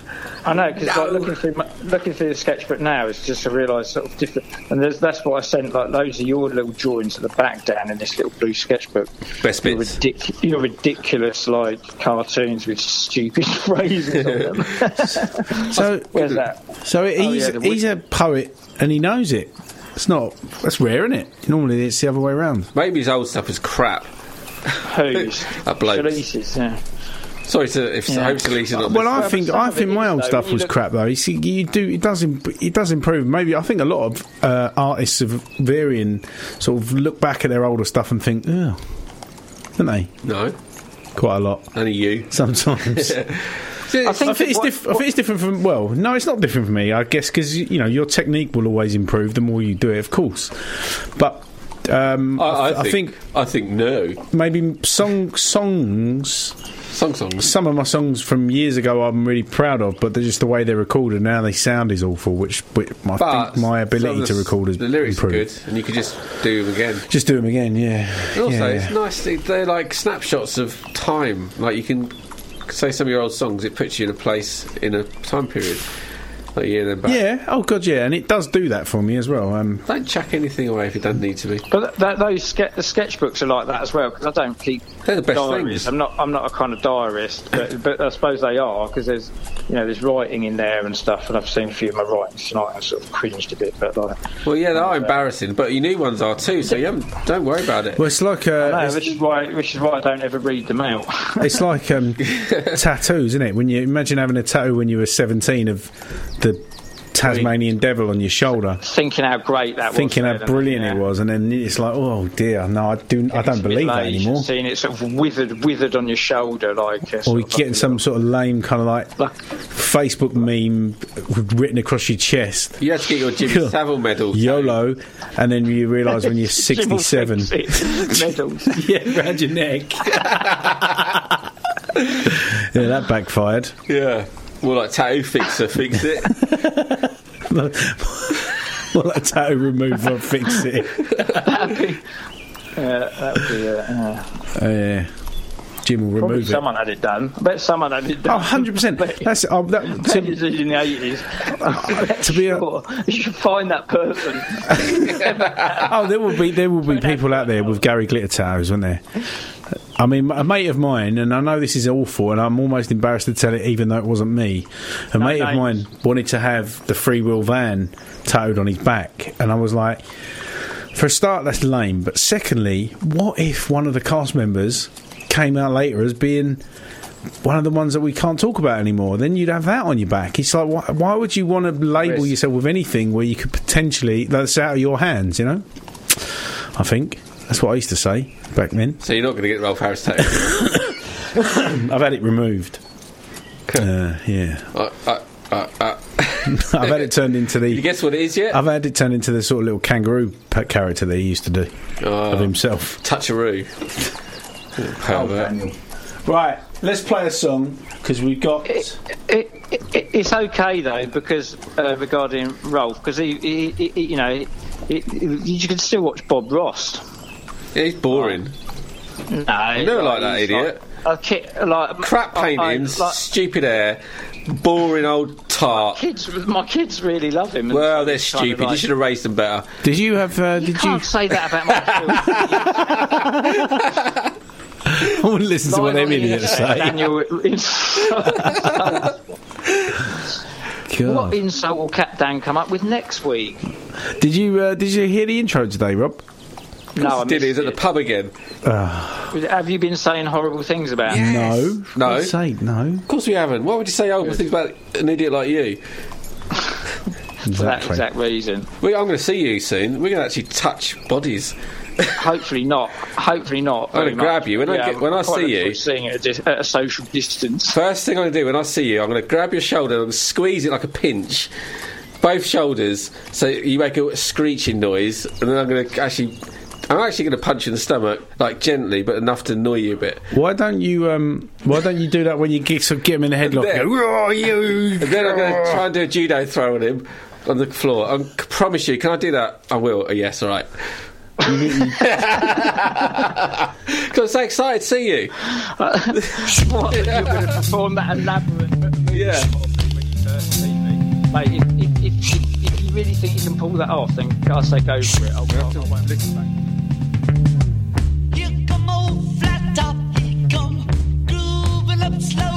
I know because No. like, looking through my, looking through the sketchbook now is just to realise sort of different. And there's, that's what I sent like loads of your little drawings at the back down in this little blue sketchbook. Best Your, bits. ridic- your ridiculous like cartoons with stupid [laughs] phrases on them. So, [laughs] Where's that? so he's Oh, yeah, the he's a poet and he knows it. It's not. That's rare, isn't it? Normally it's the other way around. Maybe his old stuff is crap. Who's? [laughs] That bloke. Shalices, yeah. Sorry to if Yeah. hopefully he's not. Well, I think I think my old though, stuff was look- crap though. You see, you do it does imp- it does improve. Maybe I think a lot of uh, artists of varying sort of look back at their older stuff and think, oh, don't they? no, Quite a lot only you. sometimes. [laughs] I I think, it's what- diff- I think it's different from. Well, no, it's not different for me. I guess because you know your technique will always improve the more you do it, of course. But um, I, I, I think, think I think no. maybe song songs. Song songs. Some of my songs from years ago I'm really proud of, but they're just the way they're recorded now. They sound is awful, which, which I But think my ability to record is the lyrics improved. are good, and you could just do them again. Just do them again, yeah. And also, yeah. it's nice. They, they're like snapshots of time. Like you can say some of your old songs. It puts you in a place in a time period. Like a year then back. Yeah, oh god, yeah, and it does do that for me as well. Um, Don't chuck anything away if it doesn't need to be. But th- that, those ske- the sketchbooks are like that as well because I don't keep They're the best diaries. things. I'm not. I'm not a kind of diarist, but, but I suppose they are because there's you know there's writing in there and stuff, and I've seen a few of my writings tonight and sort of cringed a bit, but like Well, yeah, they are embarrassing, but your new ones are too. So you don't worry about it. well, it's like uh, no, it's- which is why which is why I don't ever read them out. [laughs] It's like um, [laughs] tattoos, isn't it? When you imagine having a tattoo when you were seventeen of the Tasmanian devil on your shoulder, Thinking how great that was, thinking how brilliant yeah. it was, and then it's like, oh dear, no, I do, I don't believe that anymore. Seeing it sort of withered, withered on your shoulder, like uh, Or you of getting like- some sort of lame kind of like like Facebook meme written across your chest. You had to get your Jimmy [laughs] Savile medal. YOLO, and then you realise when you're [laughs] 67. [laughs] Medals. yeah, round your neck. yeah, that backfired. Yeah. More like tattoo fixer, fix it. [laughs] well, a tattoo remover, fix it. That'd be, uh, that would be. Uh, uh, Oh, yeah. Jim will probably remove it. someone had it done. I bet someone had it Oh, done. 100%. That's, oh, that, Bet [laughs] to, it's in the eighties. [laughs] to be a- you should find that person. oh, there will be there will be people out there with Gary Glitter tattoos, won't there? I mean, a mate of mine, and I know this is awful, and I'm almost embarrassed to tell it, even though it wasn't me. A No mate of mine wanted to have the free wheel van towed on his back, and I was like, for a start, that's lame. But secondly, what if one of the cast members came out later as being one of the ones that we can't talk about anymore? Then you'd have that on your back. It's like, why, why would you want to label Risk. yourself with anything where you could potentially that's out of your hands? You know, I think that's what I used to say back then. So you're not going to get Rolf Harris tattooed. [laughs] I've had it removed. Uh, yeah, uh, uh, uh, uh. [laughs] I've had it turned into the. You guess what it is yet? I've had it turned into the sort of little kangaroo pet character that he used to do Oh. of himself. Toucharoo. [laughs] Pervert. Right, let's play a song because we've got. It, it, it, it's okay though because uh, regarding Rolf because he, he, he, you know it, it, you can still watch Bob Ross. Yeah, he's boring. No, never like that idiot. Like, a kid, like Crap I- I- paintings, like, stupid hair, boring old tart. kids, my kids really love him. Well, they're it's kind of stupid. You should have raised them better. Did you have? Uh, You did you? can't say that about my [laughs] children. I want to listen to what them idiots say. Daniel, [laughs] God. what insult will Cat Dan come up with next week? Did you? Uh, did you hear the intro today, Rob? No, I Did? He's missed at the it. pub again. Have you been saying horrible things about him? No. For No. God's sake, no. Of course we haven't. Why would you say horrible things about an idiot like you? [laughs] for that Exactly. exact reason? We, I'm going to see you soon. We're going to actually touch bodies. Hopefully not. Hopefully not. I'm gonna grab you when I get- when I see you. Seeing it at a, dis- at a social distance. First thing I'm going to do when I see you, I'm going to grab your shoulder and squeeze it like a pinch. Both shoulders, so you make a screeching noise, and then I'm going to actually. I'm actually going to punch you in the stomach, like gently, but enough to annoy you a bit. Why don't you? Um, why don't you do that when you get, so get him in the headlock? There. and go, you!" And then I'm going to try and do a judo throw on him on the floor. I promise you, can I do that? I will. Oh, yes, all right. [laughs] Because I'm so excited to see you. [laughs] what? You're going to perform that elaborate? Yeah. Mate, really think you can pull that off, then I say go for it. I'll, I'll, I won't listen back. Here come old flat top, he come grooving up slowly.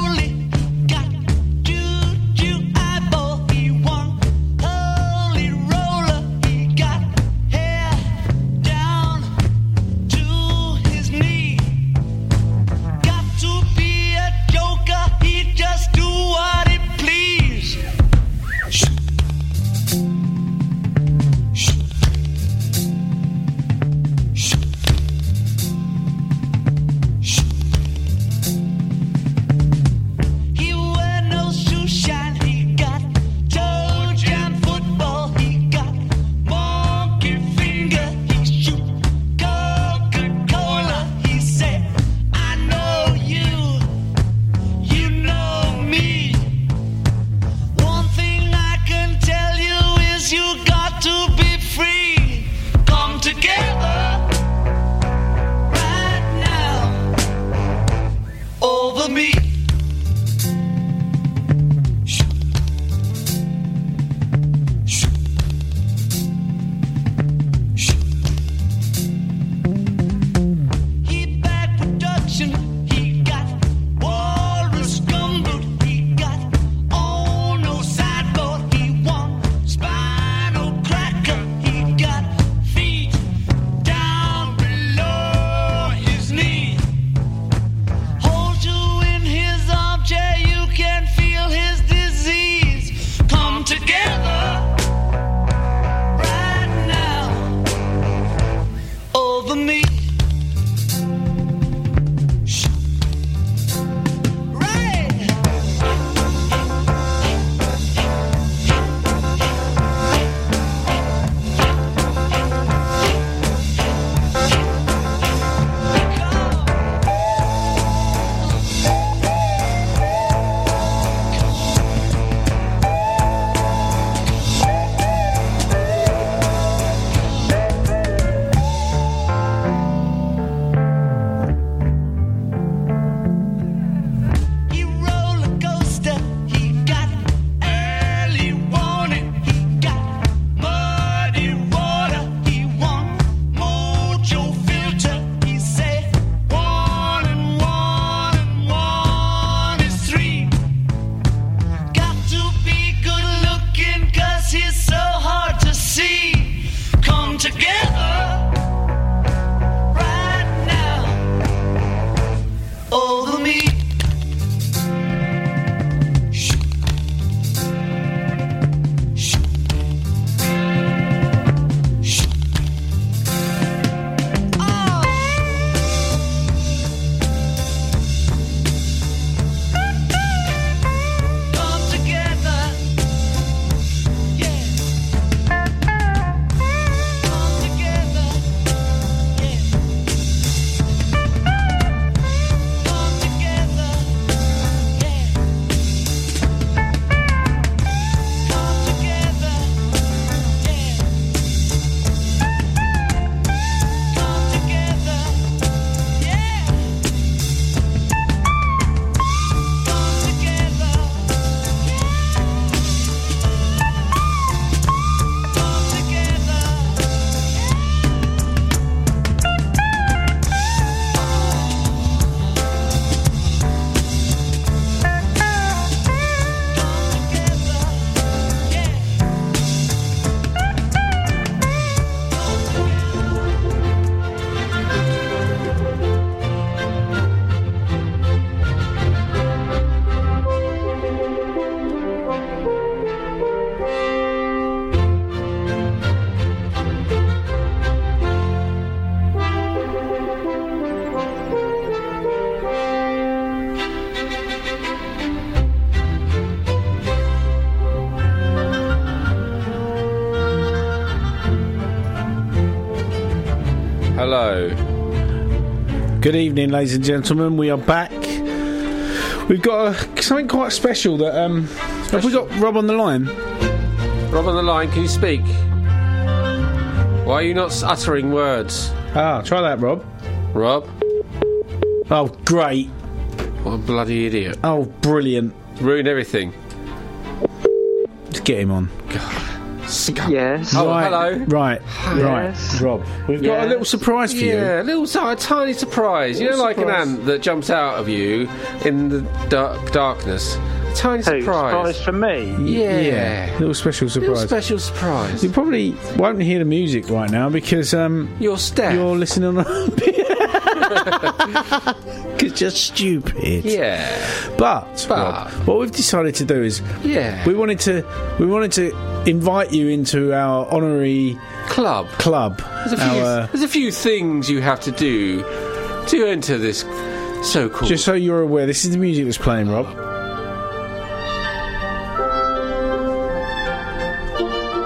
Good evening, ladies and gentlemen. We are back. We've got a, something quite special that um. Have we got Rob on the line? Rob on the line, can you speak? Why are you not uttering words? Ah, try that, Rob. Rob? Oh, great. What a bloody idiot. Oh, brilliant. Ruin everything. Let's get him on. Yes. Oh, right, hello. Right, Yes. right, Rob. We've got a little surprise for you. Yeah, a little a tiny surprise. You know, like surprise. an ant that jumps out of you in the dark darkness. A tiny Who? surprise. Surprise for me. Yeah. yeah. little special Little surprise. special surprise. you probably won't hear the music right now because um, Your step. you're listening on. [laughs] [laughs] Because you're stupid. Yeah. But, But- Rob, what we've decided to do is Yeah. we wanted to we wanted to invite you into our honorary Club. club. There's a few. Our, there's a few things you have to do to enter this so-called. just so you're aware, this is the music that's playing, Rob.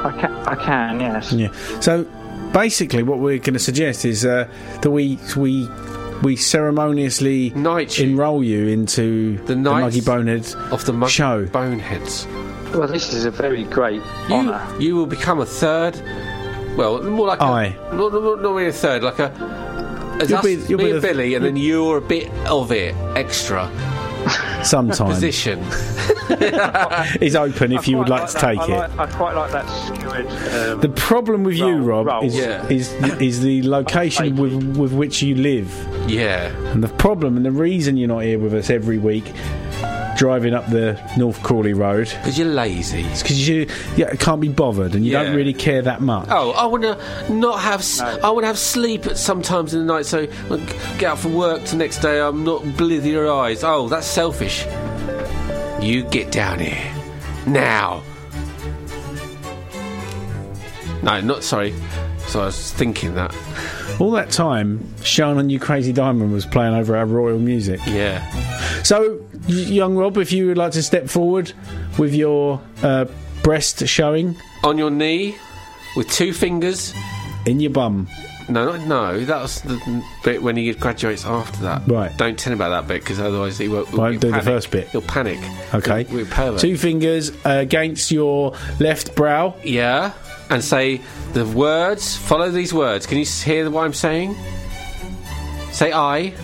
I can. I can. Yes. Yeah. So basically, what we're going to suggest is uh, that we we we ceremoniously Knight you. enrol you into the, Knights Muggey Bonehead of the mug- show. boneheads. Well, this is a very great You honour. you will become a third. Well, more like Aye. a, not, not, not really a third, like a. As You'll us, be- you'll me be and the- Billy, and then you're a bit of it extra [laughs] Sometime position. [laughs] is open if you would like to take I it. Like, I quite like that skewered. Um, The problem with you, Rob, roll. is, Yeah. is is the location with with which you live, yeah, and the problem and the reason you're not here with us every week, driving up the North Crawley Road, because you're lazy. is because you yeah, can't be bothered and you Yeah. don't really care that much. Oh, I want to not have. I want to have sleep at sometimes in the night, so I get out from work the next day, I'm not blither eyes. Oh, that's selfish. You get down here now. No, not sorry. So I was thinking that. All that time, Shine On You Crazy Diamond was playing over our royal music. Yeah. So, young Rob, if you would like to step forward with your uh, breast showing On your knee, with two fingers. in your bum. No, not, no, that was the bit when he graduates after that. Right. Don't tell him about that bit because otherwise he won't. Won't he'll do the first bit. He'll panic. Okay. We're pervert. Two fingers uh, against your left brow. Yeah, and say the words. Follow these words. Can you hear what I'm saying? Say I.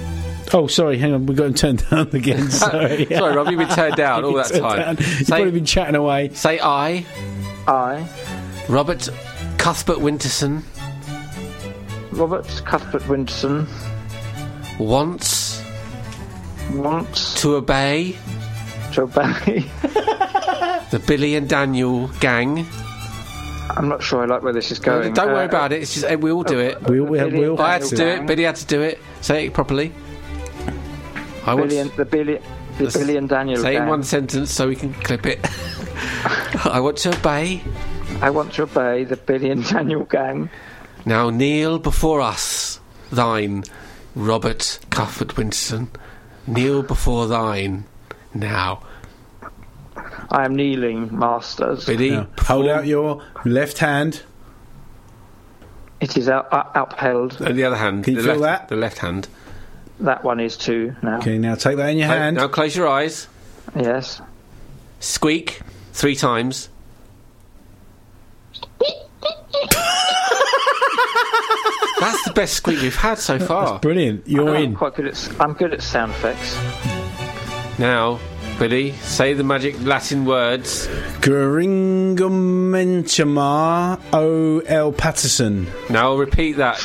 [laughs] Oh, sorry, hang on, we've got him turned down [laughs] again. [laughs] Sorry, Sorry, Rob, you've been turned down all that Turned time. down. You've Say- probably been chatting away. Say I. I, Robert Cuthbert Winterson Robert Cuthbert Winterson, wants wants to obey to obey. the Billy and Daniel gang. I'm not sure I like where this is going. Don't worry Uh, about it. It's just eh, we all do it. We'll, we'll, we'll I had to do it. gang. Billy had to do it. Say it properly. I want Billy the Billy, the Let's Billy and Daniel. say in one sentence so we can clip it. [laughs] I want to obey. I want to obey the billion Daniel gang. Now kneel before us, thine, Robert Cuthbert Winterson. Kneel before thine, now. I am kneeling, masters. Billy, Now, hold out your left hand. It is out, uh, upheld. and the other hand. Can you the feel left, that? The left hand. That one is two now. Okay, now take that in your hand. Now close your eyes. Yes. Squeak three times. [laughs] That's the best squeak we've had so far. Brilliant, you're I'm in. quite good at. I'm good at sound effects. Now, Billy, say the magic Latin words. Geringomentamar O. L. Patterson. Now I'll repeat that.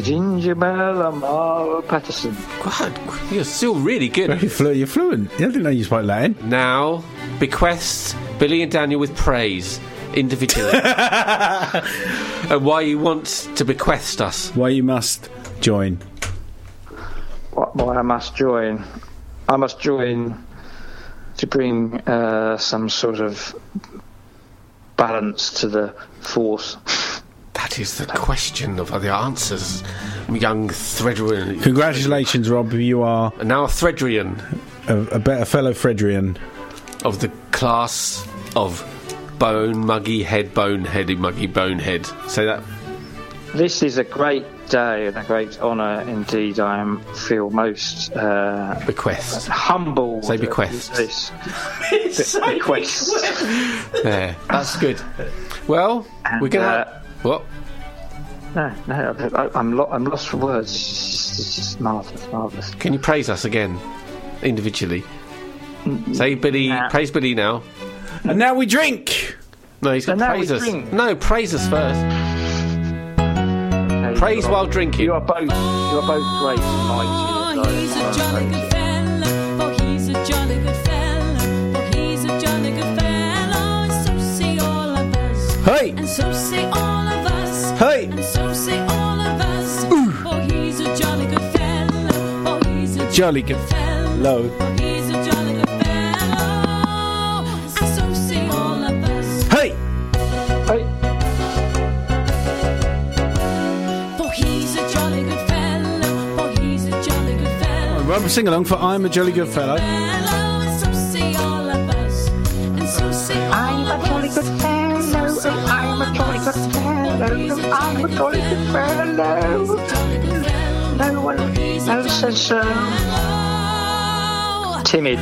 Ginger Bell Amaro Patterson. God, you're still really good. Very flu- you're fluent. I didn't know you spoke Latin. Now, bequest Billy and Daniel with praise individually. [laughs] and why you want to bequest us. Why you must join. What, why I must join? I must join to bring uh, some sort of balance to the force. [laughs] That is the question of the answers, young Thredrian. Congratulations, Rob. You are now a Thredrian a, a better fellow Fredrian. of the class of bone, muggy head, boneheady, Muggey Bonehead. Say that. This is a great day and a great honour indeed. I am feel most uh, bequest humble. [laughs] Say bequest. This Be- bequest. There, that's good. Well, we're gonna. uh, what? No, no, I, I'm lo- I'm lost for words. It's just, it's just marvelous, marvelous. Can you praise us again, individually? Mm-hmm. Say Billy, praise Billy now. And now we drink. No, he's going And to praise us. drink. No, praise us first. Praise while drinking. You are both, you are both great and mighty. Oh, he's a jolly good fella. Oh, he's a jolly good fella. Oh, he's a jolly good fella. And so say all of us. Hey. And so say all Oh, he's a jolly good fella. Well, sing along for I'm a jolly good fellow. And so say all of us. And so say all I'm a jolly good fellow. I'm a jolly good fellow. I'm a jolly good fellow. No one else says so. Timid,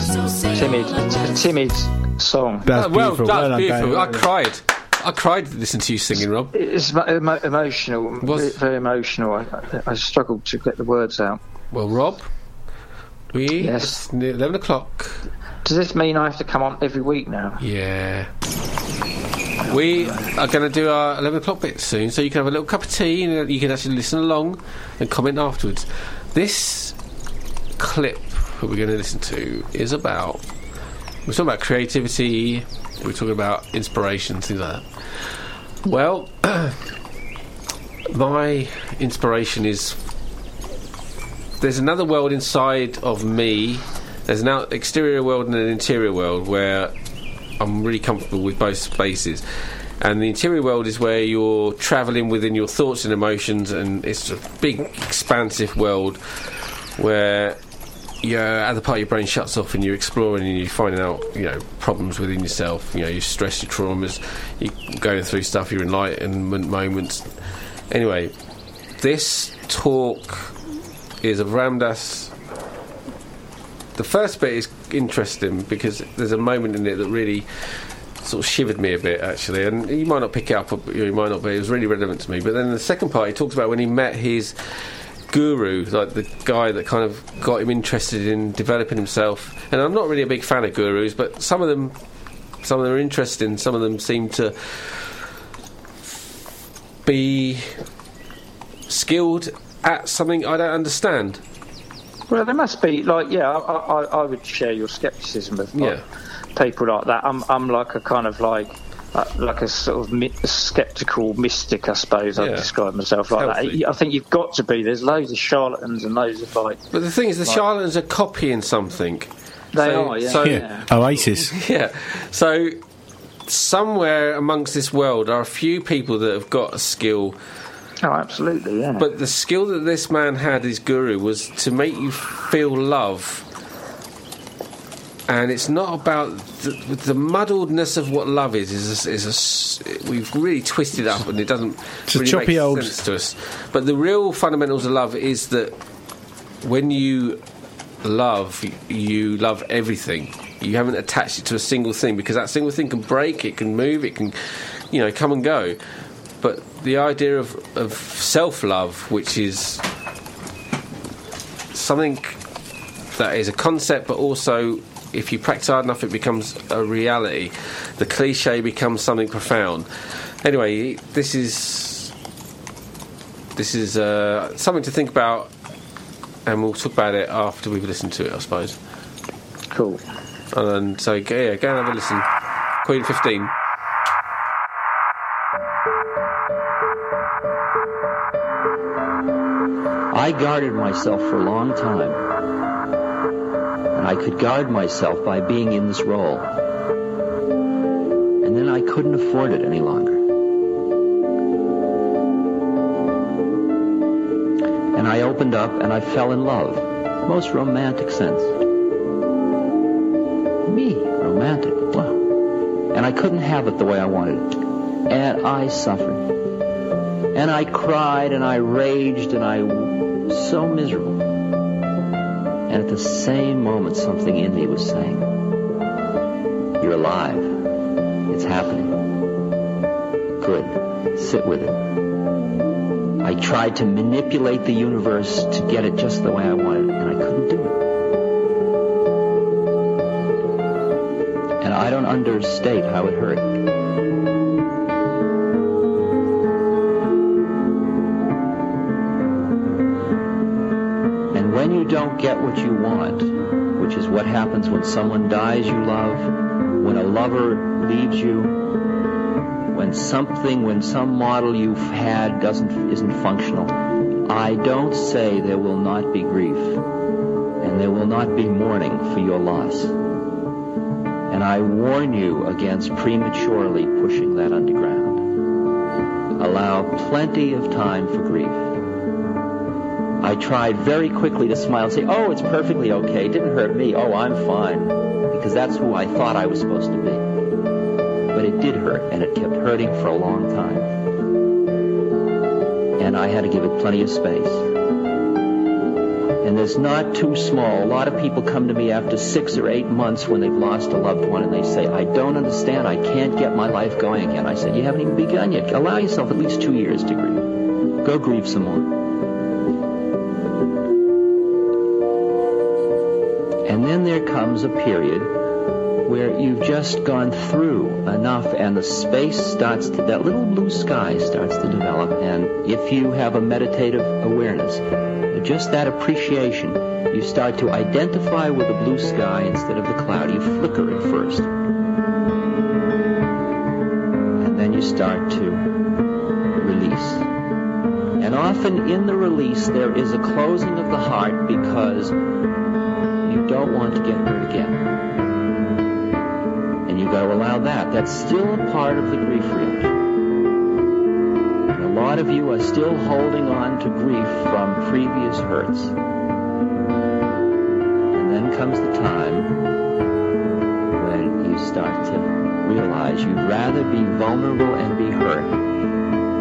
timid, timid song. That's Oh, well, beautiful. that's well done, beautiful. Dave. I cried. I cried listening to you singing, Rob. It's mo- emo- emotional, Was- very emotional. I, I, I struggled to get the words out. Well, Rob, we Yes. it's near eleven o'clock. Does this mean I have to come on every week now? Yeah. We are going to do our 11 o'clock bit soon, so you can have a little cup of tea and you can actually listen along and comment afterwards. This clip that we're going to listen to is about. We're talking about creativity, we're talking about inspiration, things like that. Well, [clears throat] my inspiration is there's another world inside of me. There's an exterior world and an interior world where I'm really comfortable with both spaces. And the interior world is where you're travelling within your thoughts and emotions, and it's a big, expansive world where your other part of your brain shuts off and you're exploring and you're finding out, you know, problems within yourself. You know, your stress, your traumas, you're going through stuff, your enlightenment moments. Anyway, this talk is of Ram Dass. The first bit is interesting because there's a moment in it that really sort of shivered me a bit, actually. And you might not pick it up, or you might not, but it was really relevant to me. But then the second part, he talks about when he met his guru, like the guy that kind of got him interested in developing himself. And I'm not really a big fan of gurus, but some of them, some of them are interesting. Some of them seem to be skilled at something I don't understand. Well, there must be like yeah. I, I, I would share your scepticism of like, people like that. I'm I'm like a kind of like. Uh, like a sort of mi- skeptical mystic, I suppose I'd describe myself like Healthy. that. I think you've got to be. There's loads of charlatans and loads of like. But the thing is, the Like- charlatans are copying something. They So- are, yeah. So, Yeah. Oasis. [laughs] yeah. So somewhere amongst this world are a few people that have got a skill. Oh, absolutely, yeah. But the skill that this man had, his guru, was to make you feel love. And it's not about the, the muddledness of what love is. Is a, is a we've really twisted up, and it doesn't It's really choppy make old- sense to us. But the real fundamentals of love is that when you love, you love everything. You haven't attached it to a single thing because that single thing can break, it can move, it can, you know, come and go. But the idea of, of self love, which is something that is a concept, but also if you practice hard enough, it becomes a reality. The cliche becomes something profound. Anyway, this is this is uh, something to think about, and we'll talk about it after we've listened to it, I suppose. Cool. And so, yeah, go and have a listen. Queen 15. I guarded myself for a long time. I could guard myself by being in this role. And then I couldn't afford it any longer. And I opened up and I fell in love. Most romantic sense. Me, romantic. Wow. And I couldn't have it the way I wanted it. And I suffered. And I cried and I raged and I was so miserable. And at the same moment, something in me was saying, You're alive. It's happening. Good. Sit with it. I tried to manipulate the universe to get it just the way I wanted, and I couldn't do it. And I don't understate how it hurt. Get what you want, which is what happens when someone dies you love, when a lover leaves you, when something, when some model you've had doesn't isn't functional, I don't say there will not be grief, and there will not be mourning for your loss. And I warn you against prematurely pushing that underground. Allow plenty of time for grief. I tried very quickly to smile and say, oh, it's perfectly okay. It didn't hurt me. Oh, I'm fine. Because that's who I thought I was supposed to be. But it did hurt, and it kept hurting for a long time. And I had to give it plenty of space. And there's not too small. A lot of people come to me after six or eight months when they've lost a loved one and they say, I don't understand. I can't get my life going again. I said, You haven't even begun yet. Allow yourself at least two years to grieve. Go grieve some more. A period where you've just gone through enough and the space starts to, that little blue sky starts to develop. And if you have a meditative awareness, just that appreciation, you start to identify with the blue sky instead of the cloud. You flicker at first. And then you start to release. And often in the release, there is a closing of the heart because don't want to get hurt again. And you've got to allow that. That's still a part of the grief reaction. A lot of you are still holding on to grief from previous hurts. And then comes the time when you start to realize you'd rather be vulnerable and be hurt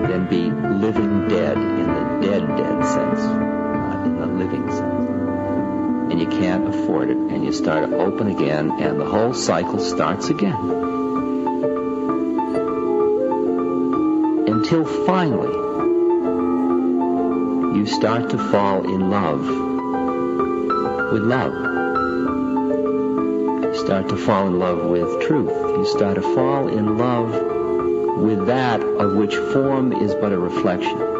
than be living dead in the dead, dead sense, not in the living sense and you can't afford it, and you start to open again, and the whole cycle starts again. Until finally, you start to fall in love with love. You start to fall in love with truth. You start to fall in love with that of which form is but a reflection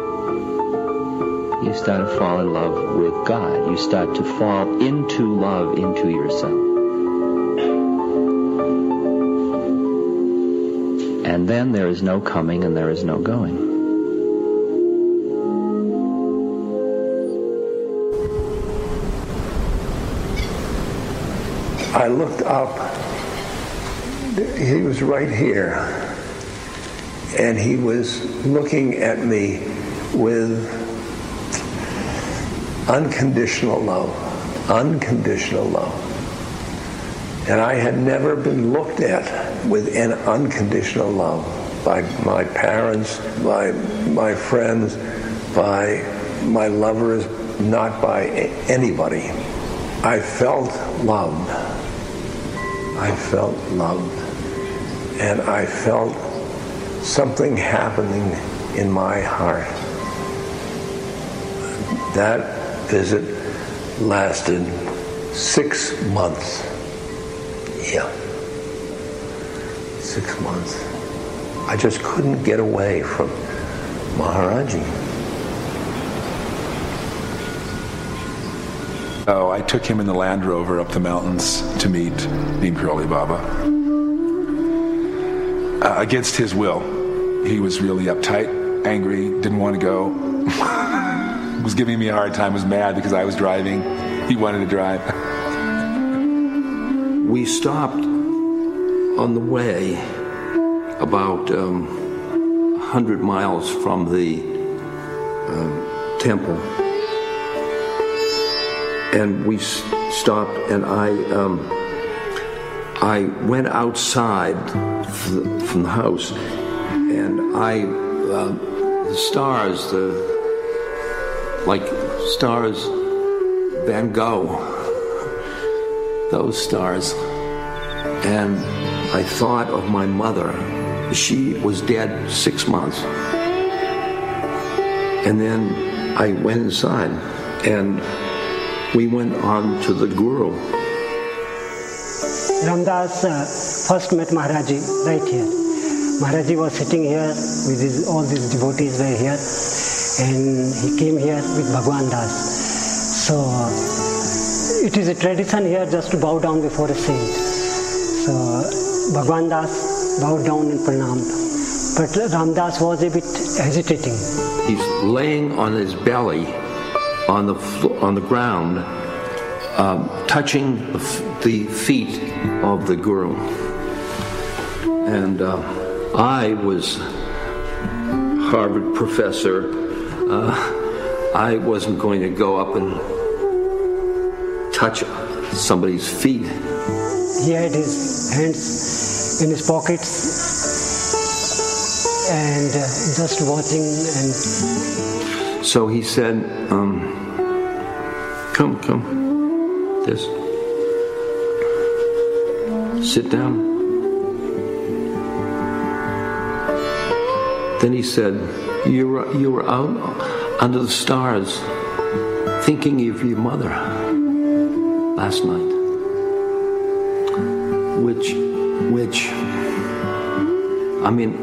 you start to fall in love with God. You start to fall into love into yourself. And then there is no coming and there is no going. I looked up. He was right here. And he was looking at me with unconditional love. Unconditional love. And I had never been looked at with an unconditional love by my parents, by my friends, by my lovers, not by anybody. I felt loved. I felt loved. And I felt something happening in my heart. That visit lasted six months. Yeah. Six months. I just couldn't get away from Maharaji. Oh, I took him in the Land Rover up the mountains to meet Neem Karoli Baba. Uh, against his will. He was really uptight, angry, didn't want to go. [laughs] was giving me a hard time, was mad because I was driving. He wanted to drive. We stopped on the way about um, 100 miles from the um, temple. And we s- stopped, and I, um, I went outside f- from the house, and I uh, the stars, the like stars, Van Gogh, those stars. And I thought of my mother. She was dead six months. And then I went inside and we went on to the guru. Ram Dass uh, first met Maharaji right here. Maharaji was sitting here with his, all these devotees were here, and he came here with Bhagwan Das. So it is a tradition here just to bow down before a saint. So Bhagwan Das bowed down and pranamed, but Ram Dass was a bit hesitating. He's laying on his belly on the on the ground, um, touching the, f- the feet of the guru. And uh, I was Harvard professor. Uh, I wasn't going to go up and touch somebody's feet. He had his hands in his pockets and uh, just watching and So he said, um, "Come, come, this. Sit down." Then he said, "You were you were out under the stars, thinking of your mother last night, which, which, I mean,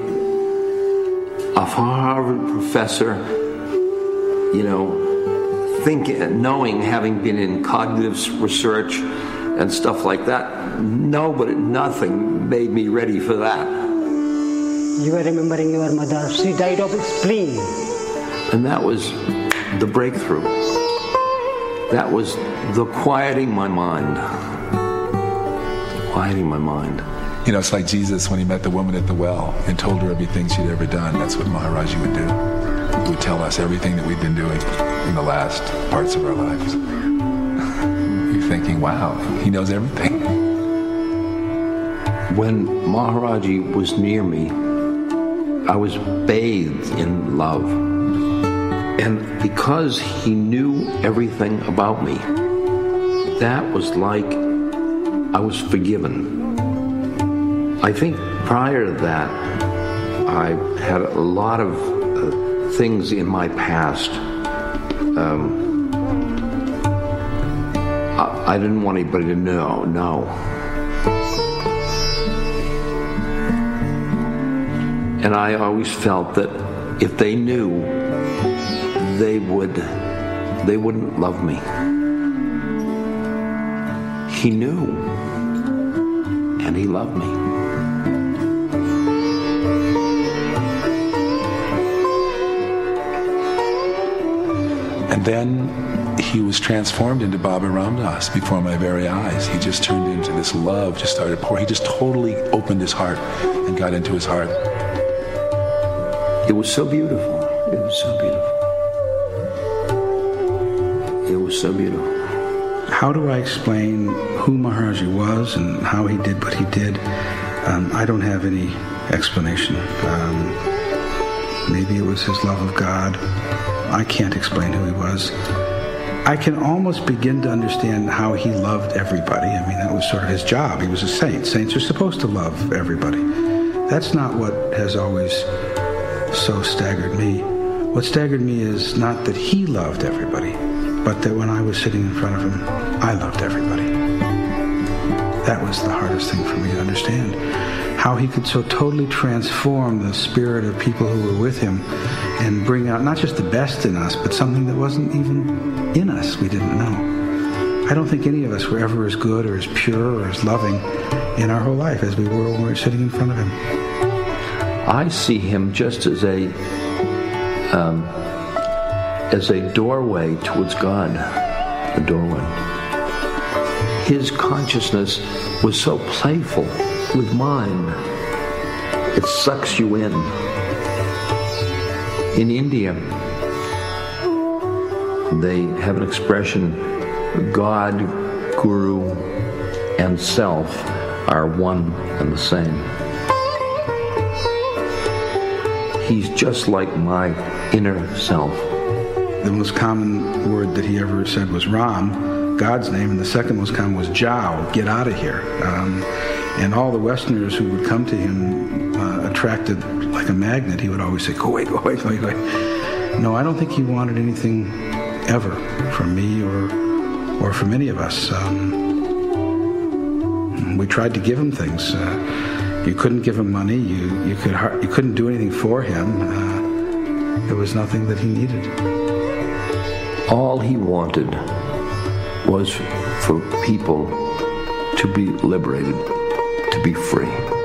a Harvard professor." you know, thinking, knowing, having been in cognitive research and stuff like that, no, but nothing made me ready for that. You were remembering your mother. She died of spleen. And that was the breakthrough. That was the quieting my mind. Quieting my mind. You know, it's like Jesus when he met the woman at the well and told her everything she'd ever done. That's what Maharaji would do. He would tell us everything that we've been doing in the last parts of our lives. You're thinking, wow, he knows everything. When Maharaji was near me, I was bathed in love. And because he knew everything about me, that was like I was forgiven. I think prior to that, I had a lot of uh, things in my past. Um, I, I didn't want anybody to know. No. And I always felt that if they knew, they would they wouldn't love me. He knew and he loved me. And then he was transformed into Baba Ram Dass before my very eyes. He just turned into this love, just started pouring. He just totally opened his heart and got into his heart. It was so beautiful. It was so beautiful. It was so beautiful. How do I explain who Maharaji was and how he did what he did? Um, I don't have any explanation. Um, maybe it was his love of God. I can't explain who he was. I can almost begin to understand how he loved everybody. I mean, that was sort of his job. He was a saint. Saints are supposed to love everybody. That's not what has always so staggered me. What staggered me is not that he loved everybody, but that when I was sitting in front of him, I loved everybody. That was the hardest thing for me to understand. How he could so totally transform the spirit of people who were with him and bring out not just the best in us, but something that wasn't even in us we didn't know. I don't think any of us were ever as good or as pure or as loving in our whole life as we were when we were sitting in front of him. I see him just as a um, as a doorway towards God, a doorway. His consciousness was so playful with mine; it sucks you in. In India, they have an expression: God, Guru, and self are one and the same. He's just like my inner self. The most common word that he ever said was Ram, God's name, and the second most common was Jiao, get out of here. Um, and all the Westerners who would come to him uh, attracted like a magnet. He would always say, go away, go away, go away, go away. No, I don't think he wanted anything ever from me or, or from any of us. Um, we tried to give him things. Uh, you couldn't give him money. You, you, could you couldn't do anything for him. Uh, there was nothing that he needed. All he wanted was for people to be liberated, to be free.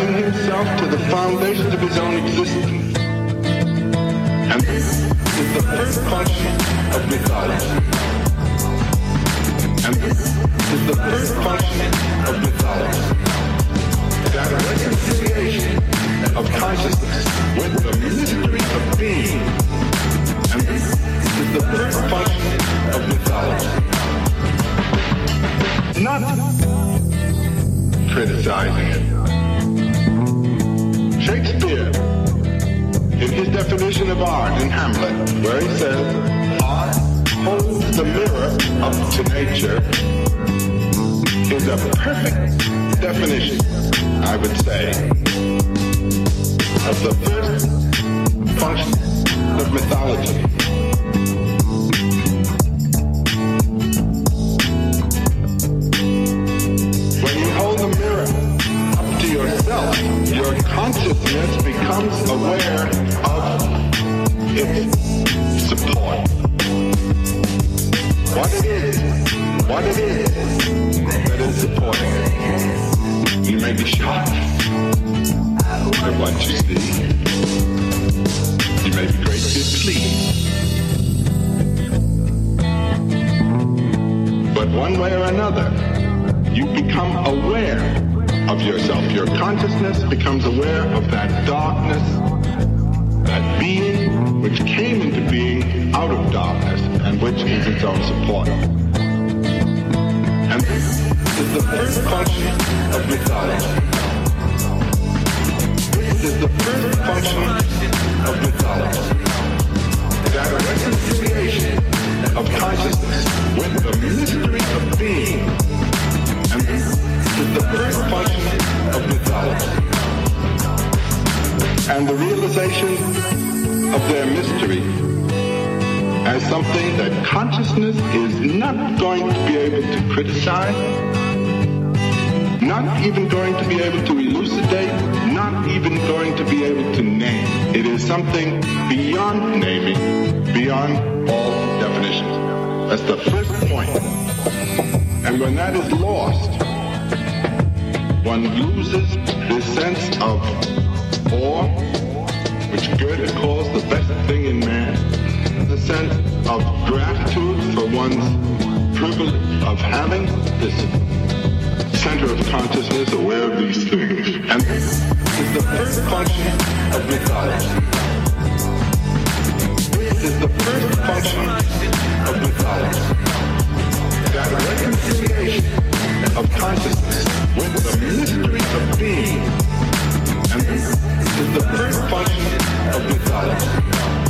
Himself to the foundations a perfect definition, I would say, of the first function of mythology. When you hold the mirror up to yourself, your consciousness becomes aware of its What it is, what it is that is supporting it. You may be shocked at what you see. You may be greatly pleased. But one way or another, you become aware of yourself. Your consciousness becomes aware of that darkness, that being which came being out of darkness and which is its own support. And this is the first function of mythology. This is the first function of mythology. That reconciliation of consciousness with the mystery of being. And this is the first function of mythology. And the realization of their mystery something that consciousness is not going to be able to criticize, not even going to be able to elucidate, not even going to be able to name. It is something beyond naming, beyond all definitions. That's the first point. And when that is lost, one loses this sense of awe, which Goethe calls the best thing in man, the sense of gratitude for one's privilege of having this center of consciousness aware of these things. And this is the first function of mythology. This is the first function of mythology. That reconciliation of consciousness with the mystery of being. And this is the first function of mythology.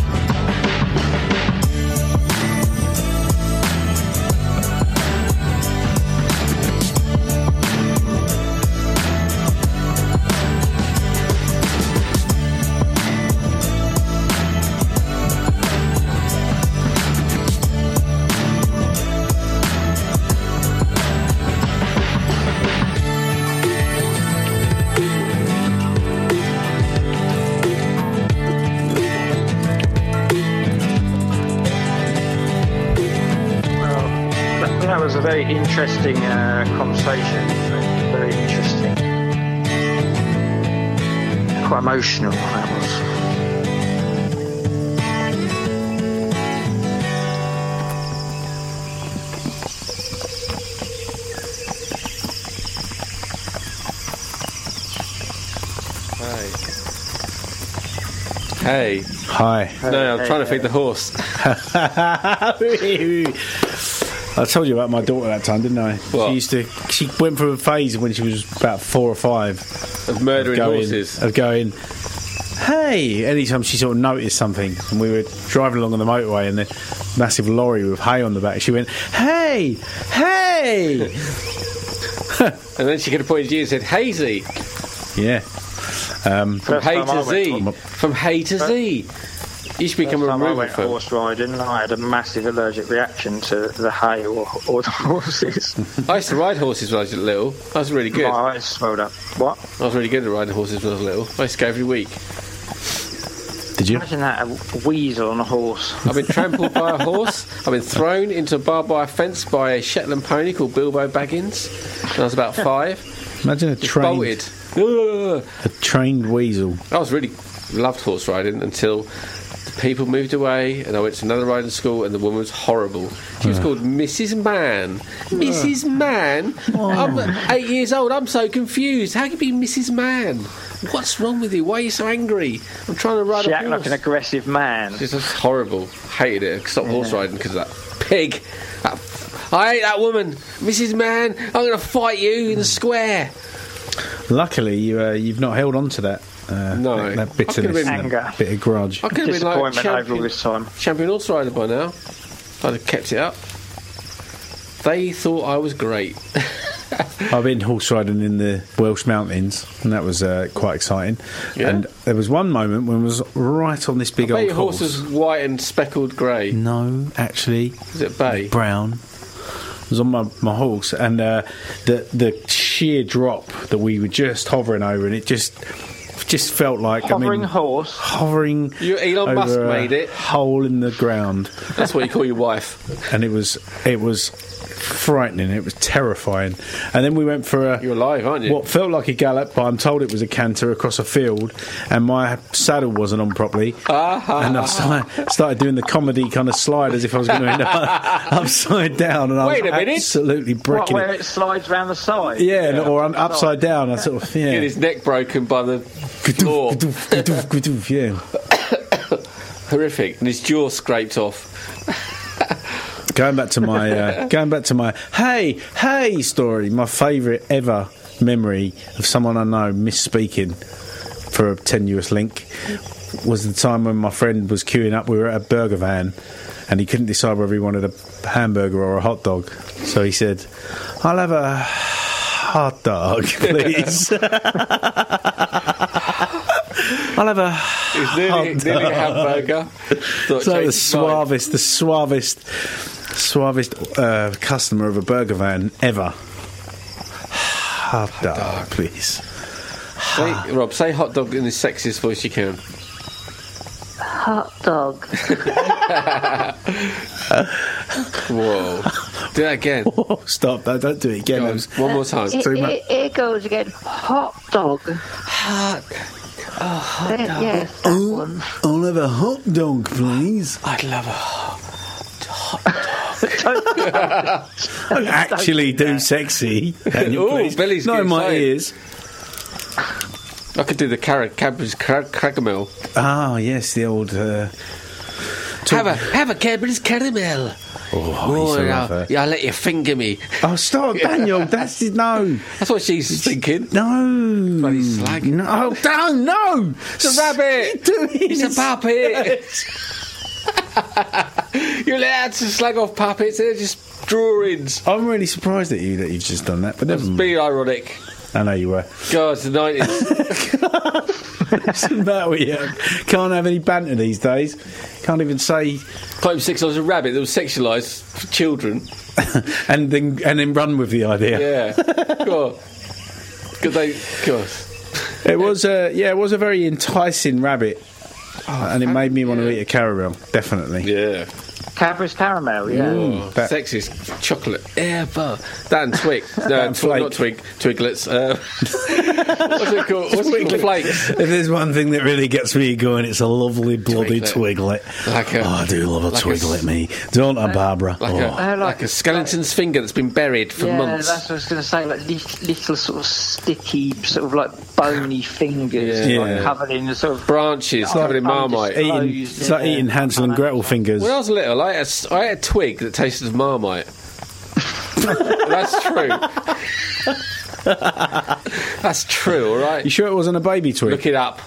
Interesting uh, conversation. Very interesting. Quite emotional. That was. Hey. Hi. No, I'm trying to feed the horse. [laughs] [laughs] I told you about my daughter that time, didn't I? What? She used to. She went through a phase when she was about four or five Of murdering going, horses. Of going, hey! Anytime she sort of noticed something, and we were driving along on the motorway, and the massive lorry with hay on the back, she went, hey, hey! and then she could have pointed to you and said, Hazy. Yeah. Um, From First Hay time I to went Z. to- From Hay to Z. You should become a First time I removal went film. horse riding, and I had a massive allergic reaction to the hay or, or the [laughs] horses. I used to ride horses when I was little. I was really good. My eyes swelled up. What? I was really good at riding horses when I was little. I used to go every week. Did you? Imagine that, a weasel on a horse. I've been trampled by a horse. I've been thrown into a barbed wire fence by a Shetland pony called Bilbo Baggins when I was about five. Imagine a trained, bolted. A trained weasel. I was really loved horse riding until the people moved away and I went to another riding school and the woman was horrible. She was Ugh. called Mrs. Man. Mrs. Man? I'm eight years old. I'm so confused. How can you be Mrs. Man? What's wrong with you? Why are you so angry? I'm trying to ride She a acted horse. like an aggressive man. It's just horrible. Hated it. Stopped horse riding because of that pig. That, I hate that woman, Mrs. Man. I'm going to fight you in the square. Luckily, you, uh, you've not held on to that. Uh, No. that, that I could've bitterness, been- that Anger. bit of grudge. I could have been like Disappointment over all this time. champion horse rider by now. I'd have kept it up. They thought I was great. [laughs] I've been horse riding in the Welsh mountains, and that was uh, quite exciting. Yeah? And there was one moment when I was right on this big I bet old your horse was white and speckled grey. No, actually, Is it bay? brown. I was on my, my horse, and uh, the the sheer drop that we were just hovering over, and it just just felt like a Hovering I mean, horse. hovering. You, Elon over Musk a made it. hole in the ground, That's what you call your wife. and it was it was frightening. It was terrifying. And then we went for a You're alive, aren't you? what felt like a gallop, but I'm told it was a canter across a field, and my saddle wasn't on properly. Ah. and I started, started doing the comedy kind of slide as if I was going to end up [laughs] upside down, and I Wait was a minute. absolutely What, bricking where it. it slides round the side? Yeah, and- or I'm upside down. I sort of yeah, Get his neck broken by the floor. Gadoof, gadoof, yeah. [coughs] Horrific. And his jaw scraped off. Going back to my uh, [laughs] going back to my hey hey story, my favourite ever memory of someone I know misspeaking for a tenuous link was the time when my friend was queuing up. We were at a burger van, and he couldn't decide whether he wanted a hamburger or a hot dog. So he said, "I'll have a hot dog, [laughs] please." [laughs] I'll have a It was nearly, nearly a hamburger. Thought So the changed mind. suavest, the suavest, suavest uh, customer of a burger van ever. Hot dog, please. Say, Rob, say hot dog in the sexiest voice you can. Hot dog. [laughs] Whoa. Do that again. [laughs] Stop! Don't, don't do it again. Go on, one more time. Here, Too much. here- here goes again. Hot dog. Hot. Oh, hot Uh, dog. yes, that one. I'll have a hot dog, please. I'd love a hot [laughs] Don't actually do sexy. Can you, Ooh, please? Billy's Not in my excited. ears. I could do the carrot cabbage cra- caramel. Ah, yes, the old. Uh, Have a have a Cadbury's caramel. oh, to yeah, yeah, I'll let you finger me. Oh, stop, [laughs] Daniel. That's no, That's what she's thinking. no, Bloody slag. no. Oh, don't no. It's a rabbit. It's a puppet. [laughs] [laughs] You're allowed to slag off puppets. They're just drawings. I'm really surprised at you that you've just done that, but never mind. Be ironic. I know you were. God, it's the nineties. What's the matter with you? Can't have any banter these days. Can't even say, Claim six. I was a rabbit that was sexualised for children. [laughs] and then and then run with the idea. Yeah. God. Good they. God. It was a yeah, it was a very enticing rabbit, oh, and it made me want to eat a caramel. Definitely. Yeah. Cadbury's caramel, yeah. Oh, sexiest chocolate ever. That and Twig. No, [laughs] uh, and tw- not Twig. Twiglets. Uh, [laughs] what's it called? What's it called? Flakes. If there's one thing that really gets me going, it's a lovely bloody twiglet. Like a- oh, I do love a like twiglet, s- me. Don't I, Barbara? Like, oh. Uh, a, like a skeleton's finger that's been buried for yeah, months. that's what I was going to say. Like little, little sort of sticky, sort of like bony fingers, Yeah. like Yeah. covered in sort of branches covered in marmite. Eating, it's like eating Hansel and Gretel fingers. When I was little, I ate, a, s- I ate a twig that tasted of marmite. [laughs] That's true. That's true, all right? You sure it wasn't a baby twig? Look it up.